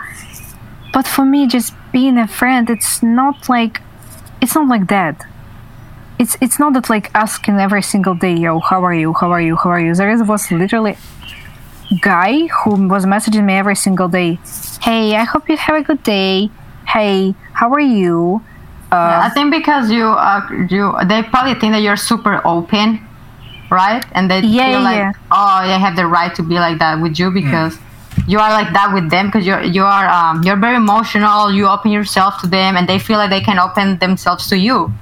But for me just being a friend it's not like it's not like that it's it's not that like asking every single day yo how are you how are you how are you there is was literally guy who was messaging me every single day hey i hope you have a good day hey how are you I think because you uh, you they probably think that you're super open, right? And they Yeah, feel like yeah. oh they have the right to be like that with you because you are like that with them because you're you are um, you're very emotional. You open yourself to them, and they feel like they can open themselves to you.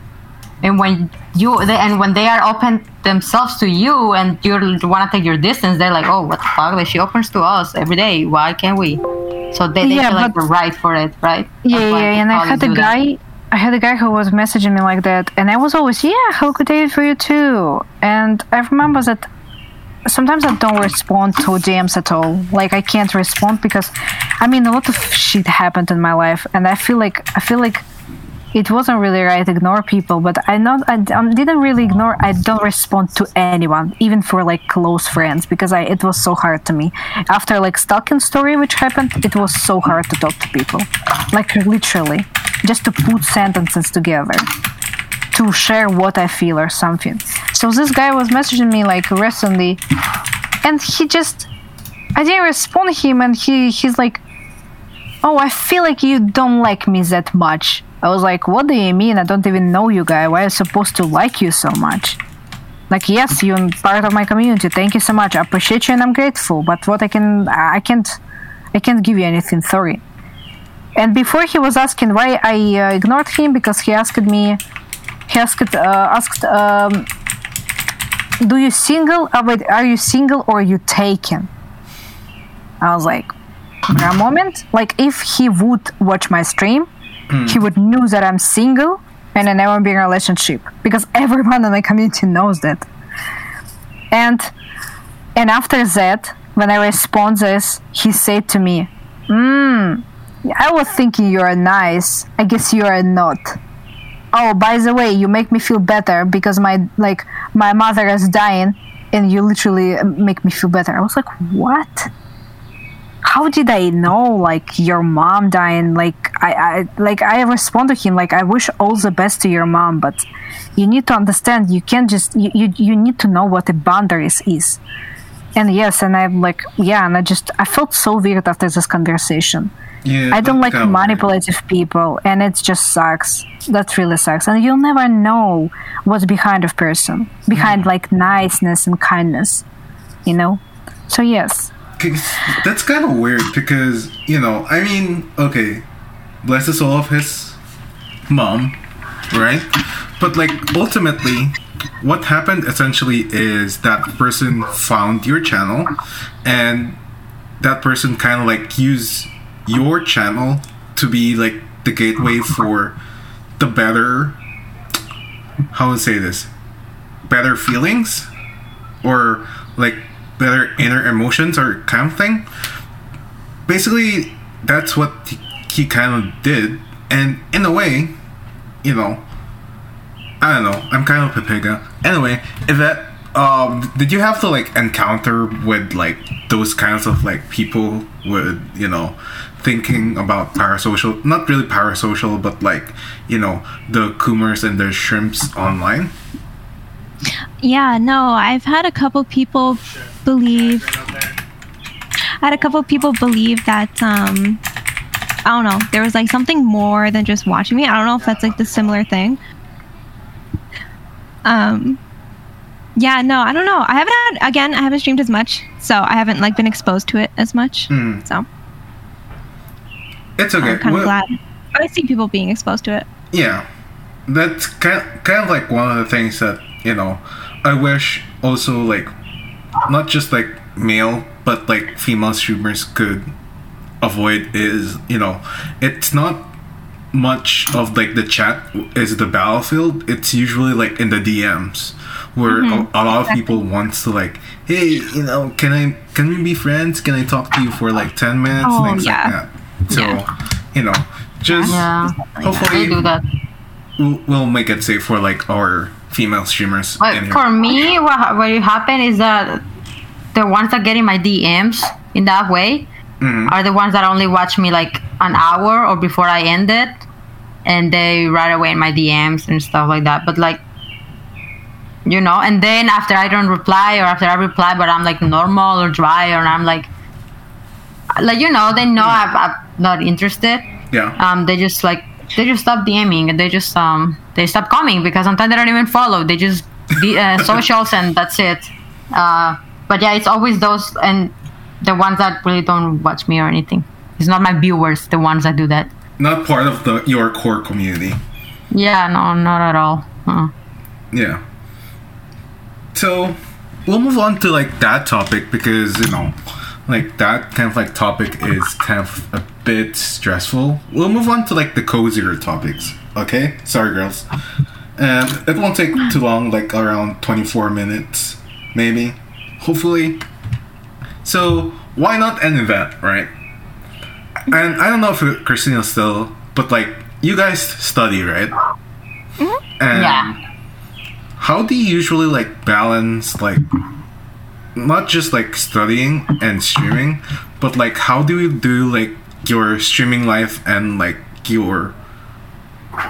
And when you they, and when they are open themselves to you, and you want to take your distance, they're like, oh what the fuck? Like she opens to us every day. Why can't we? So they, they Yeah, feel like they're right for it, right? yeah That's yeah and i had a do that. guy i had a guy who was messaging me like that and i was always yeah how good day for you too and i remember that sometimes i don't respond to dms at all like i can't respond because i mean a lot of shit happened in my life and i feel like i feel like it wasn't really right to ignore people but i not i um, didn't really ignore i don't respond to anyone even for like close friends because i it was so hard to me. After like stalking story which happened it was so hard to talk to people. Like literally just to put sentences together to share what i feel or something. So this guy was messaging me like recently and he just i didn't respond to him and he he's like oh i feel like you don't like me that much i was like what do you mean? I don't even know you guy. Why am i supposed to like you so much? Like yes you're part of my community. Thank you so much. I appreciate you and i'm grateful. But what i can i can't i can't give you anything. Sorry. And before he was asking why i uh, ignored him because he asked me he asked uh, asked um, do you single? Uh, wait, are you single or you taken? I was like for a moment. Like if he would watch my stream he would know that i'm single and i never be in a relationship because everyone in my community knows that. And and after that when i respond this he said to me hmm i was thinking you are nice. I guess you are not. Oh by the way you make me feel better because my like my mother is dying and you literally make me feel better. I was like what how did i know like your mom dying? Like i i like i respond to him like i wish all the best to your mom but you need to understand you can't just you you, you need to know what the boundaries is and yes and i'm like yeah and i just i felt so weird after this conversation. Yeah, I don't like manipulative people, and it just sucks. That really sucks, and you'll never know what's behind of person, behind like niceness and kindness, you know. So yes, That's kind of weird because you know, I mean, okay, bless the soul of his mom, right? But like ultimately, what happened essentially is that person found your channel, and that person kind of like used your channel to be like the gateway for the better. How to say this? Better feelings, or like better inner emotions or kind of thing. Basically, that's what he, kind of did, and in a way, you know, I don't know. I'm kind of Pepega. Anyway, if that um, did you have to like encounter with like those kinds of like people with you know thinking about parasocial, not really parasocial, but like you know the coomers and the shrimps online? Yeah, no, I've had a couple people believe. I had a couple people believe that um, I don't know. There was like something more than just watching me. I don't know if that's like the similar thing. Um, yeah, no, I don't know. I haven't had again. I haven't streamed as much, so I haven't like been exposed to it as much. Hmm. So It's okay. I'm kind of Well, glad. I see people being exposed to it. Yeah, that's kind kind of like one of the things that you know. I wish also like not just like male but like female streamers could avoid is you know it's not much of like the chat is the battlefield. It's usually like in the dms where a, mm-hmm. a lot of people wants to like hey you know can i can we be friends? Can i talk to you for like 10 minutes? Oh, things yeah. like that. So Yeah. you know just Yeah, hopefully they do that. we'll, we'll make it safe for like our female streamers here. for me, what ha- what happened is that the ones that get in my DMs in that way Mhm. are the ones that only watch me like an hour or before I end it, and they right away in my DMs and stuff like that. But like, you know, and then after I don't reply or after I reply, but I'm like normal or dry or I'm like, like you know, they know I'm, I'm not interested yeah um, they just like they just stop DMing and they just um they stop coming because sometimes they don't even follow. They just the uh, socials and that's it. Uh, but yeah, it's always those and the ones that really don't watch me or anything. It's not my viewers, the ones that do that. not part of the your core community Yeah, no, not at all. Uh, yeah so we'll move on to like that topic because you know like that kind of like topic is kind of a bit stressful. We'll move on to like the cozier topics okay? Sorry girls. And it won't take too long like around 24 minutes maybe. Hopefully. So Wyanot an event right? And i don't know if christina's still but like you guys study right? Mm-hmm. And yeah. how do you usually like balance like not just like studying and streaming but like how do you do like your streaming life and like your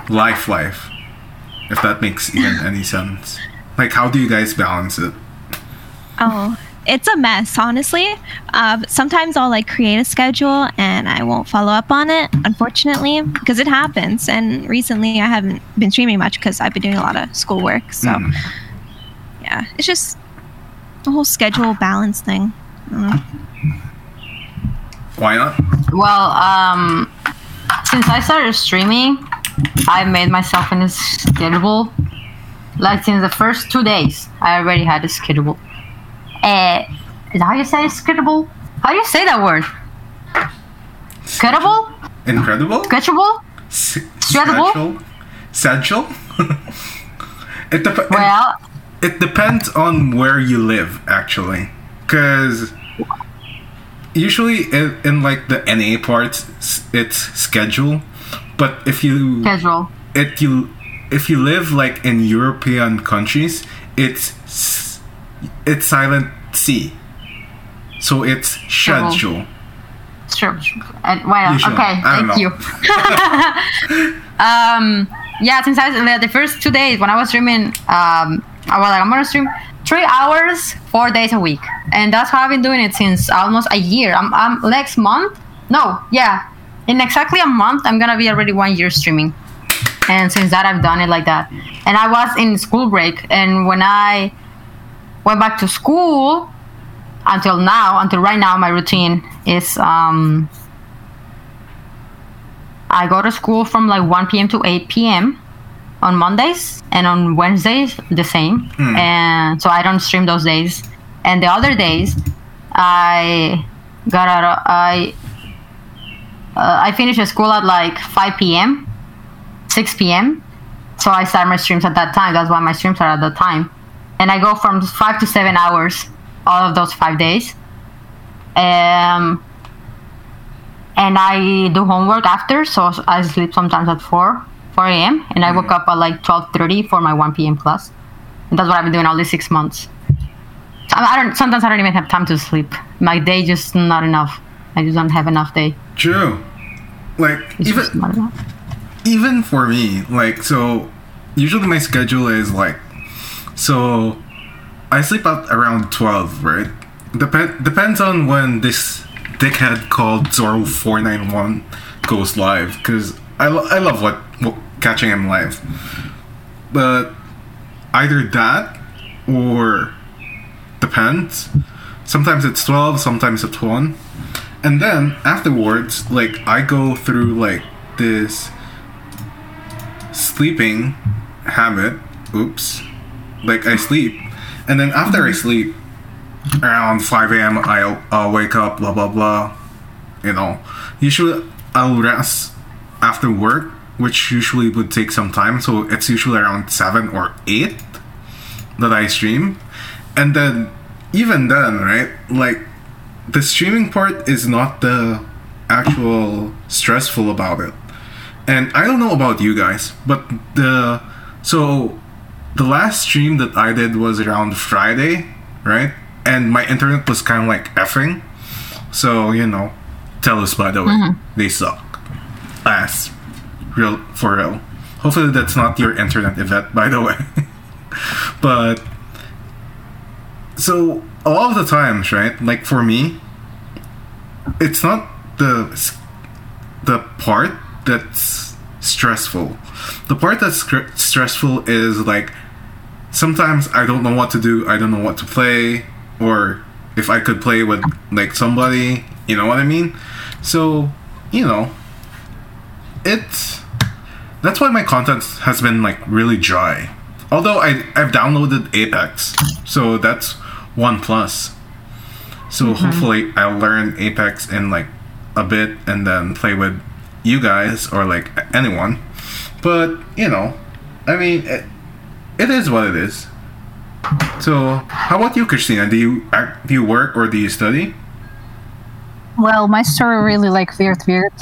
life life if that makes even any sense like how do you guys balance it Oh, it's a mess, honestly. Uh, sometimes I'll like create a schedule and I won't follow up on it, unfortunately, because it happens. And recently I haven't been streaming much because I've been doing a lot of schoolwork. So, Mhm. yeah, it's just the whole schedule balance thing. why not Well, um, since I started streaming, I made myself in a schedule. Like in the first two days, I already had a schedule. Uh, is that how you say schedule? How do you say that word? Schedule? incredible Schedule? S- Schedule? schedule it, dep- Well, it depends on where you live actually because usually in, in like the na parts it's schedule but if you schedule. if you if you live like in european countries it's it's silent c so it's schedule Sure. Uh, well, okay. Thank you. um, yeah, since I was the first two days when I was streaming, um, I was like, I'm gonna stream three hours, four days a week, and that's how I've been doing it since almost a year. I'm, I'm next month. No, yeah, in exactly a month, I'm gonna be already one year streaming. And since that, I've done it like that. And I was in school break, and when I went back to school, until now, until right now, my routine is um, I go to school from like 1 p.m. to 8 p.m. on Mondays, and on Wednesdays the same. And so I don't stream those days. And the other days, I got out. Of, I uh, I finish school at like 5 p.m., 6 p.m. So I start my streams at that time. That's why my streams are at that time. And I go from five to seven hours all of those five days. Um, and I do homework after, so I sleep sometimes at 4, 4 a.m. And I woke mm-hmm. up at like 12.30 for my 1 p.m. class. And that's what I've been doing all these six months. So I don't. Sometimes I don't even have time to sleep. My day just not enough. I just don't have enough day. True. Like It's even just not enough. even for me, like so usually my schedule is like so I sleep at around twelve, right? Depend depends on when this dickhead called Zoro four nine one goes live because I, lo- I love what catching him live, but either that or depends. Sometimes it's twelve, sometimes it's one. And then afterwards like i go through like this sleeping habit. Oops. Like i sleep. And then after i sleep around 5 a.m I'll, I'll wake up blah blah blah. You know usually i'll rest after work which usually would take some time so it's usually around 7 or 8 that i stream and then even then right like the streaming part is not the actual stressful about it. And I don't know about you guys, but the so the last stream that I did was around Friday, right? And my internet was kind of like effing. So, you know, Telus by the way, mm-hmm. they suck. Ass. Real for real. Hopefully that's not your internet event, by the way. but so a lot of the times, right? Like for me, it's not the the part that's stressful. The part that's str- stressful is like sometimes I don't know what to do. I don't know what to play, or if I could play with like somebody. You know what I mean? So you know, it's that's why my content has been like really dry. Although I I've downloaded Apex, so that's one plus. So mm-hmm. hopefully I'll learn Apex in like a bit and then play with you guys or like anyone. But you know, I mean, it, it is what it is. So how about you, Christina? Do you act, do you work or do you study? Well, my story really like weird, weird.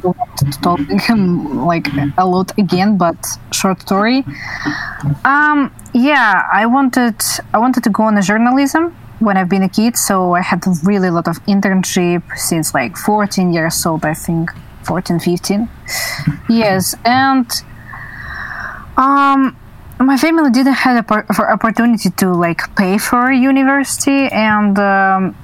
Don't to talk um, like a lot again, but short story. Um, yeah, I wanted I wanted to go on a journalism when I've been a kid, so I had really a lot of internship since like 14 years old, I think, 14, 15. Yes, and um, my family didn't have a for opportunity to like pay for university, and um,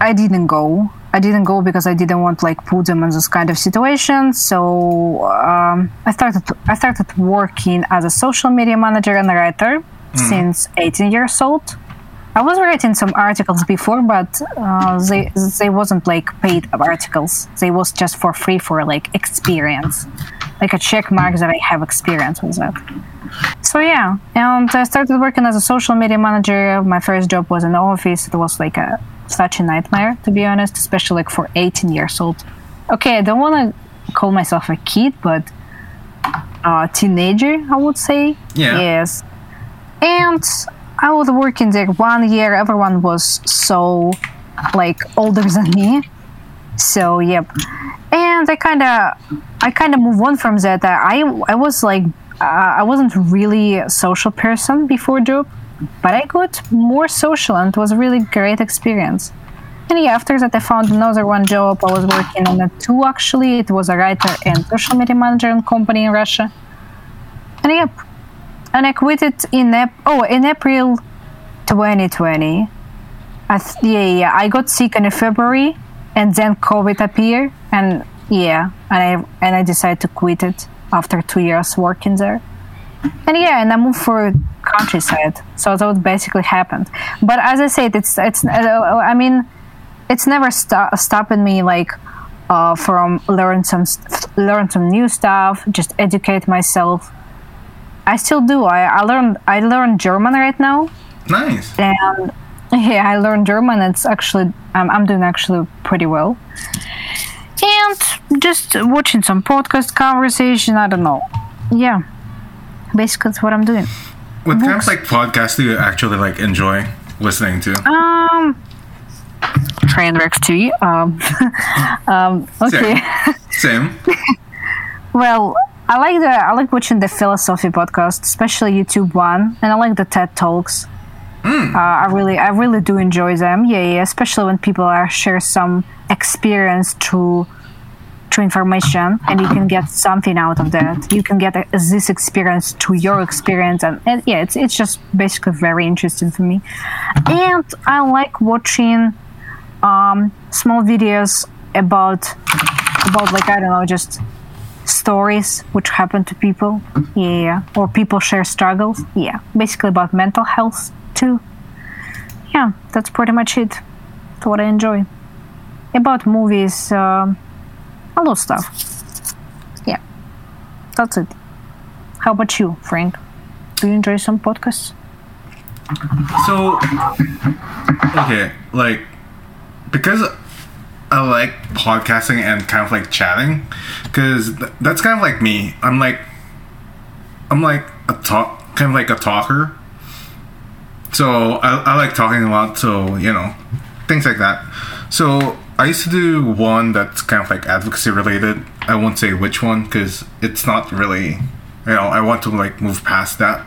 I didn't go. I didn't go because I didn't want like put them in this kind of situation. So um, I started I started working as a social media manager and writer since 18 years old. I was writing some articles before, but uh, they they wasn't like paid articles. They was just for free for like experience, like a check mark that I have experience with that. So yeah, and I started working as a social media manager. My first job was in the office. It was like a such a nightmare to be honest, especially like for 18 years old. Okay, I don't want to call myself a kid, but a teenager, I would say. Yeah. Yes. And I was working there one year. Everyone was so like older than me. So yep. And I kind of, I kind of move on from that. I I was like, uh, I wasn't really a social person before job, but I got more social, and it was a really great experience. And yeah, after that, I found another one job. I was working on it too. Actually, it was a writer and social media manager in company in Russia. And yep, and I quit it in oh in April 2020. I th- yeah, yeah, I got sick in February, and then COVID appeared, and yeah, and I and I decided to quit it after two years working there. And yeah, and I moved for countryside, so that basically happened. But as I said, it's it's uh, I mean, it's never sto- stopping me like uh, from learn some learn some new stuff, just educate myself. I still do. I I learn I learn German right now, Nice. and yeah, I learned German. It's actually I'm I'm doing actually pretty well. And just watching some podcast conversation. I don't know. Yeah, basically that's what I'm doing. What kind of Books. like podcasts do you actually like enjoy listening to? Um, Trainwrecks TV. Um, um, okay. Same. well, I like the I like watching the philosophy podcast, especially YouTube one, and I like the TED talks. Uh, I really I really do enjoy them. Yeah, yeah. Especially when people are share some experience through through information, and you can get something out of that. You can get a, this experience to your experience, and, and yeah, it's it's just basically very interesting for me. And I like watching um, small videos about about like I don't know just stories which happen to people yeah or people share struggles yeah basically about mental health too yeah that's pretty much it what I enjoy about movies um, a lot of stuff yeah that's it how about you Frank do you enjoy some podcasts So, okay, like, because I like podcasting and kind of like chatting, because th- that's kind of like me. I'm like, I'm like a talk, kind of like a talker. So I, I like talking a lot. So you know, things like that. So I used to do one that's kind of like advocacy related. I won't say which one because it's not really, you know, I want to like move past that.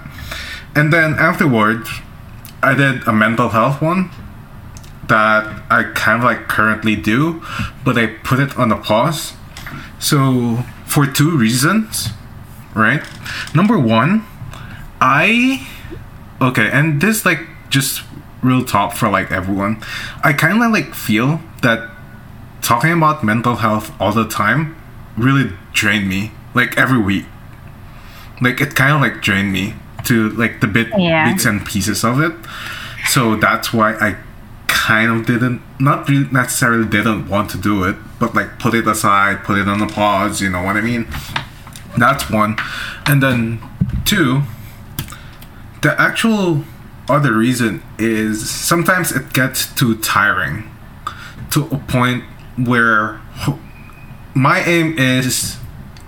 And then afterwards, I did a mental health one that I kind of like currently do, but I put it on a pause. So for two reasons, right? Number one, I okay, and this like just real talk for like everyone. I kind of like feel that talking about mental health all the time really drained me like every week. Like it kind of like drained me to like the bit Yeah. bits and pieces of it. So that's why I kind of didn't not really necessarily didn't want to do it, but like put it aside, put it on a pause, you know what I mean? That's one. And then two, the actual other reason is sometimes it gets too tiring to a point where my aim is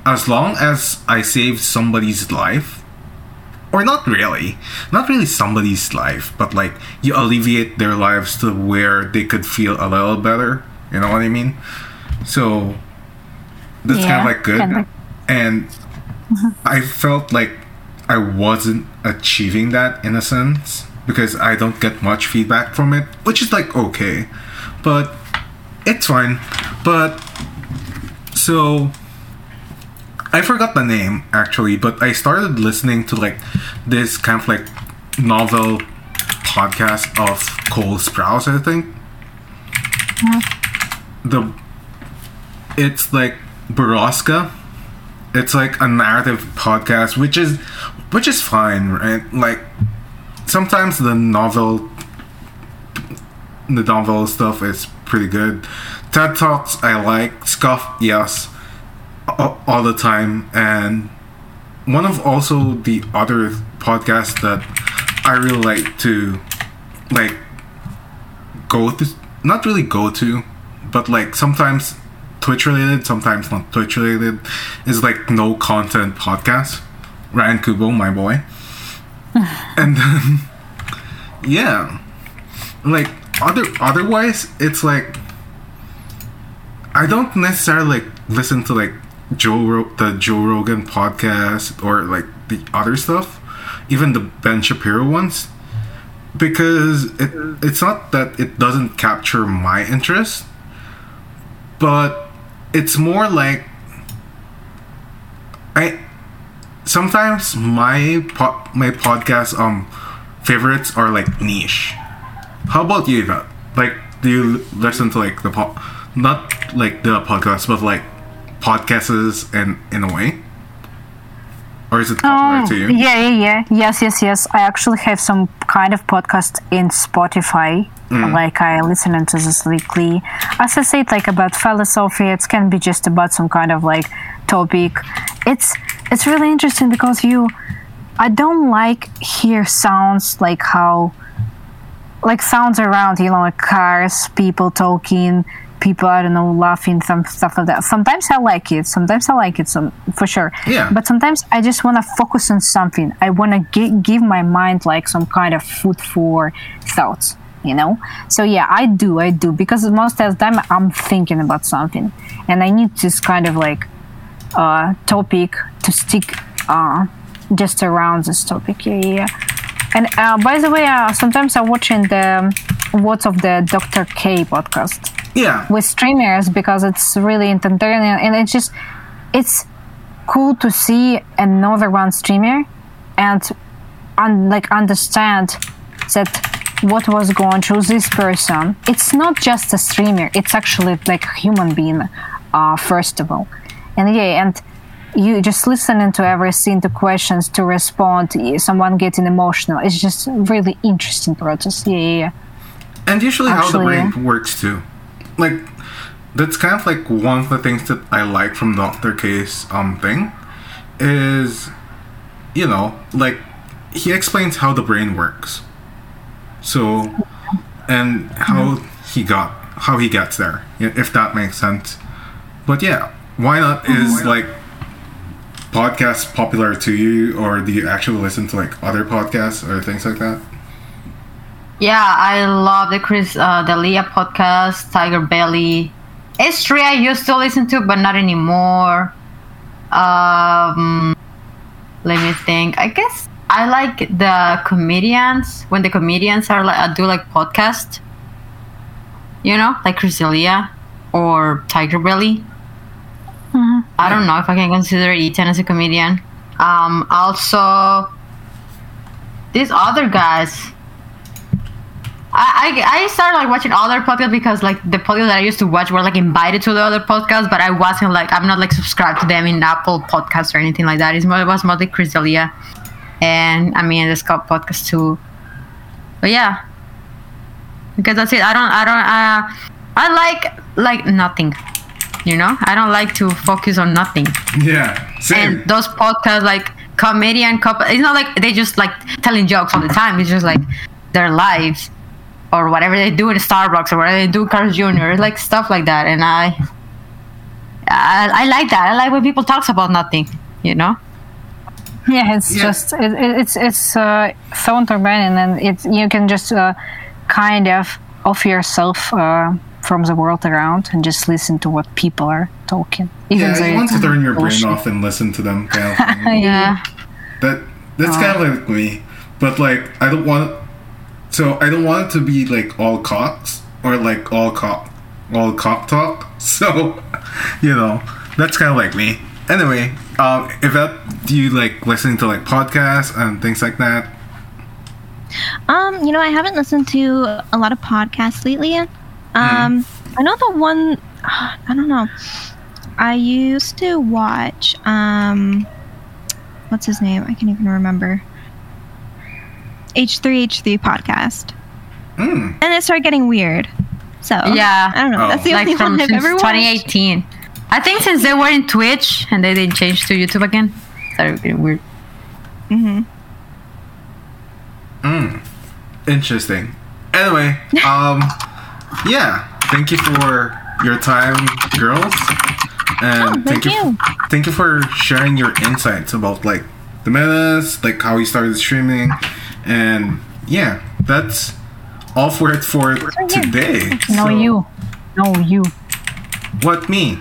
as long as I save somebody's life, or not really, not really somebody's life, but like you alleviate their lives to where they could feel a little better. You know what I mean? So that's kind of like good. kinda. And I felt like I wasn't achieving that in a sense because I don't get much feedback from it, which is like okay, but it's fine. But so I forgot the name actually, but I started listening to like this kind of like novel podcast of Cole Sprouse, I think. Mm-hmm. The it's like Borrasca. It's like a narrative podcast, which is which is fine, right? Like sometimes the novel the novel stuff is pretty good. TED Talks I like, Scuff, yes, all, the time, and one of also the other podcasts that I really like to like go to, not really go to, but like sometimes Twitch related, sometimes not Twitch related, is like no content podcast. Ryan Kubo, my boy, and then yeah, like other otherwise it's like I don't necessarily like listen to like Joe Ro- the Joe Rogan podcast or like the other stuff, even the Ben Shapiro ones, because it it's not that it doesn't capture my interest, but it's more like I sometimes my po- my podcast um favorites are like niche. How about you, Yvette? Like, do you listen to like the po- not like the podcast, but like podcasts in in a way, or is it um, popular Oh, to you? yeah, yeah, yeah. Yes, yes, yes. I actually have some kind of podcast in Spotify. Mm. Like I listen to this weekly. As I said, like about philosophy, it can be just about some kind of like topic. It's it's really interesting because you, I don't like hear sounds like how, like sounds around you know like cars, people talking, people I don't know laughing, some stuff like that. Sometimes I like it. Sometimes I like it. Some for sure. Yeah. But sometimes I just want to focus on something. I want to gi- give my mind like some kind of food for thoughts, you know? So yeah, I do, I do, because most of the time I'm thinking about something and I need this kind of like uh, topic to stick uh, just around this topic. Yeah, yeah. And uh, by the way, uh, sometimes I'm watching the What's of the Dr. K podcast. Yeah, with streamers because it's really entertaining and it's just it's cool to see another one streamer and un- like understand that what was going through this person. It's not just a streamer it's actually like a human being uh, first of all. And yeah and you just listening to everything to questions to respond someone getting emotional it's just really interesting process yeah yeah, yeah. and usually how the brain works too. Like that's kind of like one of the things that I like from Doctor K's um thing is, you know, like he explains how the brain works. So, and how he got how he gets there, if that makes sense. But yeah, Wyanot is like podcasts popular to you, or do you actually listen to like other podcasts or things like that? Yeah, I love the Chris, uh, the podcast, Tiger Belly. S3 I used to listen to, but not anymore. Um, let me think. I guess I like the comedians when the comedians are like uh, do like podcast. You know, like Chris D'Elia or Tiger Belly. I don't know if I can consider Ethan as a comedian. Um, also, these other guys. I, I, I started like watching other podcasts because like the podcasts that I used to watch were like invited to the other podcasts, but I wasn't like I'm not like subscribed to them in Apple Podcasts or anything like that. It's more, it was mostly Chris D'Elia, and I mean the Scott podcast too. But yeah, because that's it. I don't I don't uh, I like like nothing, you know. I don't like to focus on nothing Yeah, same. and those podcasts like comedian couple it's not like they just like telling jokes all the time it's just like their lives or whatever they do in starbucks or whatever they do Carl's Jr like stuff like that and i i, I like that i like when people talks about nothing you know Yeah, it's Yeah. just it, it, it's it's uh, so entertaining, and it's you can just uh, kind of off yourself uh, from the world around and just listen to what people are talking. Even yeah, you want to turn your brain off and listen to them kind of yeah. That that's kind of like me but like i don't want so i don't want it to be like all cocks or like all cock all cock talk. So you know that's kind of like me. Anyway um Yvette, do you like listening to like podcasts and things like that? Um, you know, I haven't listened to a lot of podcasts lately. Um, I know the one. I don't know. I used to watch. Um, what's his name? I can't even remember. H3H3 podcast, Hmm. and it started getting weird. So Yeah. I don't know. Oh. That's the like only from one I've since ever watched. 2018 i think since they were in twitch and they didn't change to youtube again started getting weird Mm hmm. Mm. interesting anyway um yeah thank you for your time girls and Oh, thank you, you. thank you for sharing your insights about like the metas like how you started streaming and yeah that's all for it for here. today No, So- you, no, you, what me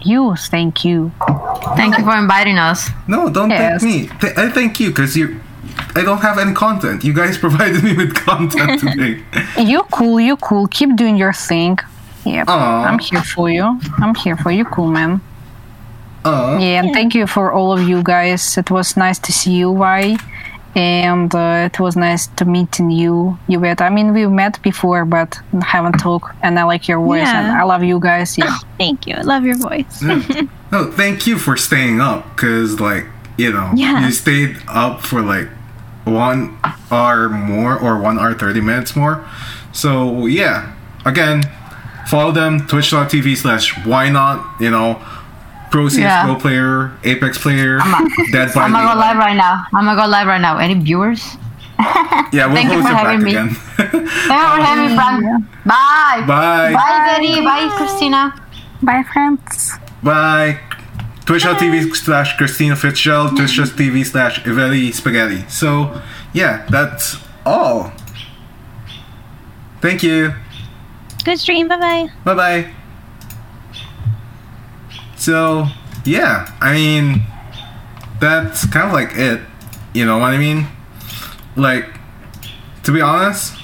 you. Thank you. thank you for inviting us no don't Yes. thank me Th- i thank you because you i don't have any content you guys provided me with content today You cool. You cool. Keep doing your thing. Yeah, Aw. I'm here for you. I'm here for you, cool man. uh Yeah, and thank you for all of you guys. It was nice to see you, Why? and uh, it was nice to meeting you, Yvette. I mean, we've met before, but haven't talked, and I like your voice, and Yeah. I love you guys. Yeah. Thank you. I love your voice. No, thank you for staying up, cause like you know, Yeah. you stayed up for like one hour more or one hour thirty minutes more. So yeah, again, follow them twitch.tv slash Wyanot you know, pro CS:GO Yeah. player, Apex player, Dead by I'm gonna go live right now. I'm gonna go live right now. Any viewers? Yeah, we'll Thank you for back having me. again. Thank you for having me, Fran. Bye. Bye. Bye, Betty. Bye, Christina. Bye, friends. Bye. Twitch.tv slash Christina Fitzgerald, Twitch.tv slash Yvettie Spaghettie. So, yeah, that's all. Thank you. Good stream. Bye bye. Bye bye. So, yeah, I mean, that's kind of like it. You know what I mean? Like, to be honest,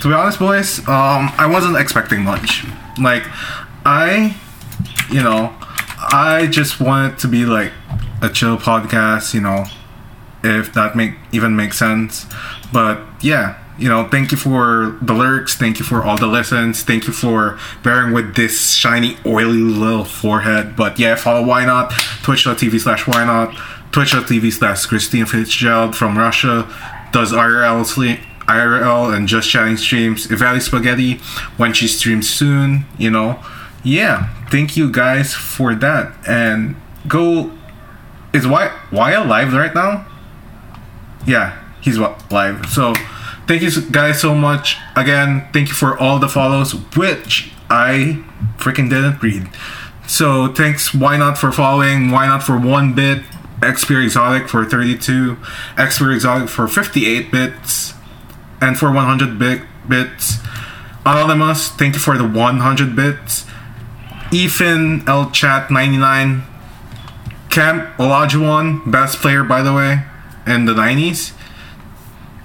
to be honest, boys, um, I wasn't expecting much. Like, I, you know, I just wanted to be like a chill podcast, you know, if that make even makes sense. But yeah, you know, thank you for the lyrics, thank you for all the listens, thank you for bearing with this shiny, oily little forehead. But yeah, follow Wyanot twitch.tv slash Wyanot twitch.tv slash Christine Fitzgerald from Russia does IRL sle- IRL and just chatting streams. Yvettie Spaghettie when she streams soon, you know. Yeah, thank you guys for that. And go is why why alive right now? Yeah, he's live. So thank you guys so much. Again, thank you for all the follows, which I freaking didn't read. So thanks, Wyanot for following? Wyanot for one bit? XP Exotic for 32, XP Exotic for 58 bits, and for 100 bit bits. Anonymous, thank you for the 100 bits. Ethan L Chat 99, Camp Olajuwon, best player by the way, in the 90s.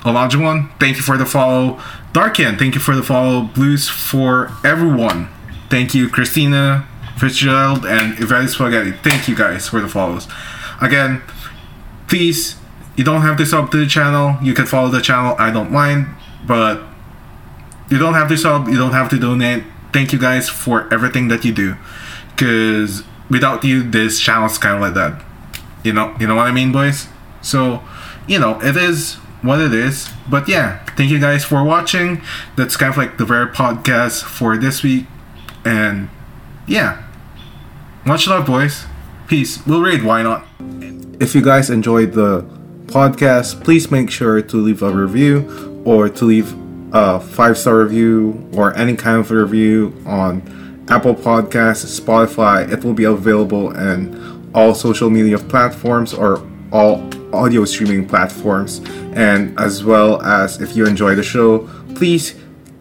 Olajuwon, thank you for the follow. Darkin, thank you for the follow. Blues for everyone. Thank you, Christina Fitzgerald and Yvettie Spaghettie. Thank you guys for the follows. Again, please, you don't have to sub to the channel. You can follow the channel. I don't mind, but you don't have to sub. You don't have to donate. Thank you guys for everything that you do, because without you, this channel's kind of like that. You know, you know what I mean, boys. So, you know, it is what it is. But yeah, thank you guys for watching. That's kind of like the VeryPog Cast for this week, and yeah, much love, boys. Peace. We'll read. Why not? If you guys enjoyed the podcast, please make sure to leave a review or to leave a five star review or any kind of review on Apple Podcasts, Spotify. It will be available in all social media platforms or all audio streaming platforms. And as well as if you enjoy the show, please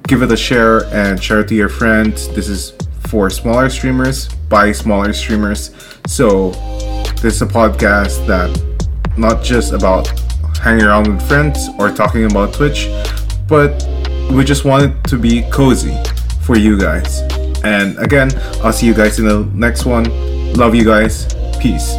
give it a share and share it to your friends. This is for smaller streamers by smaller streamers. So this is a podcast that not just about hanging around with friends or talking about Twitch, but we just want it to be cozy for you guys. And again, I'll see you guys in the next one. Love you guys. Peace.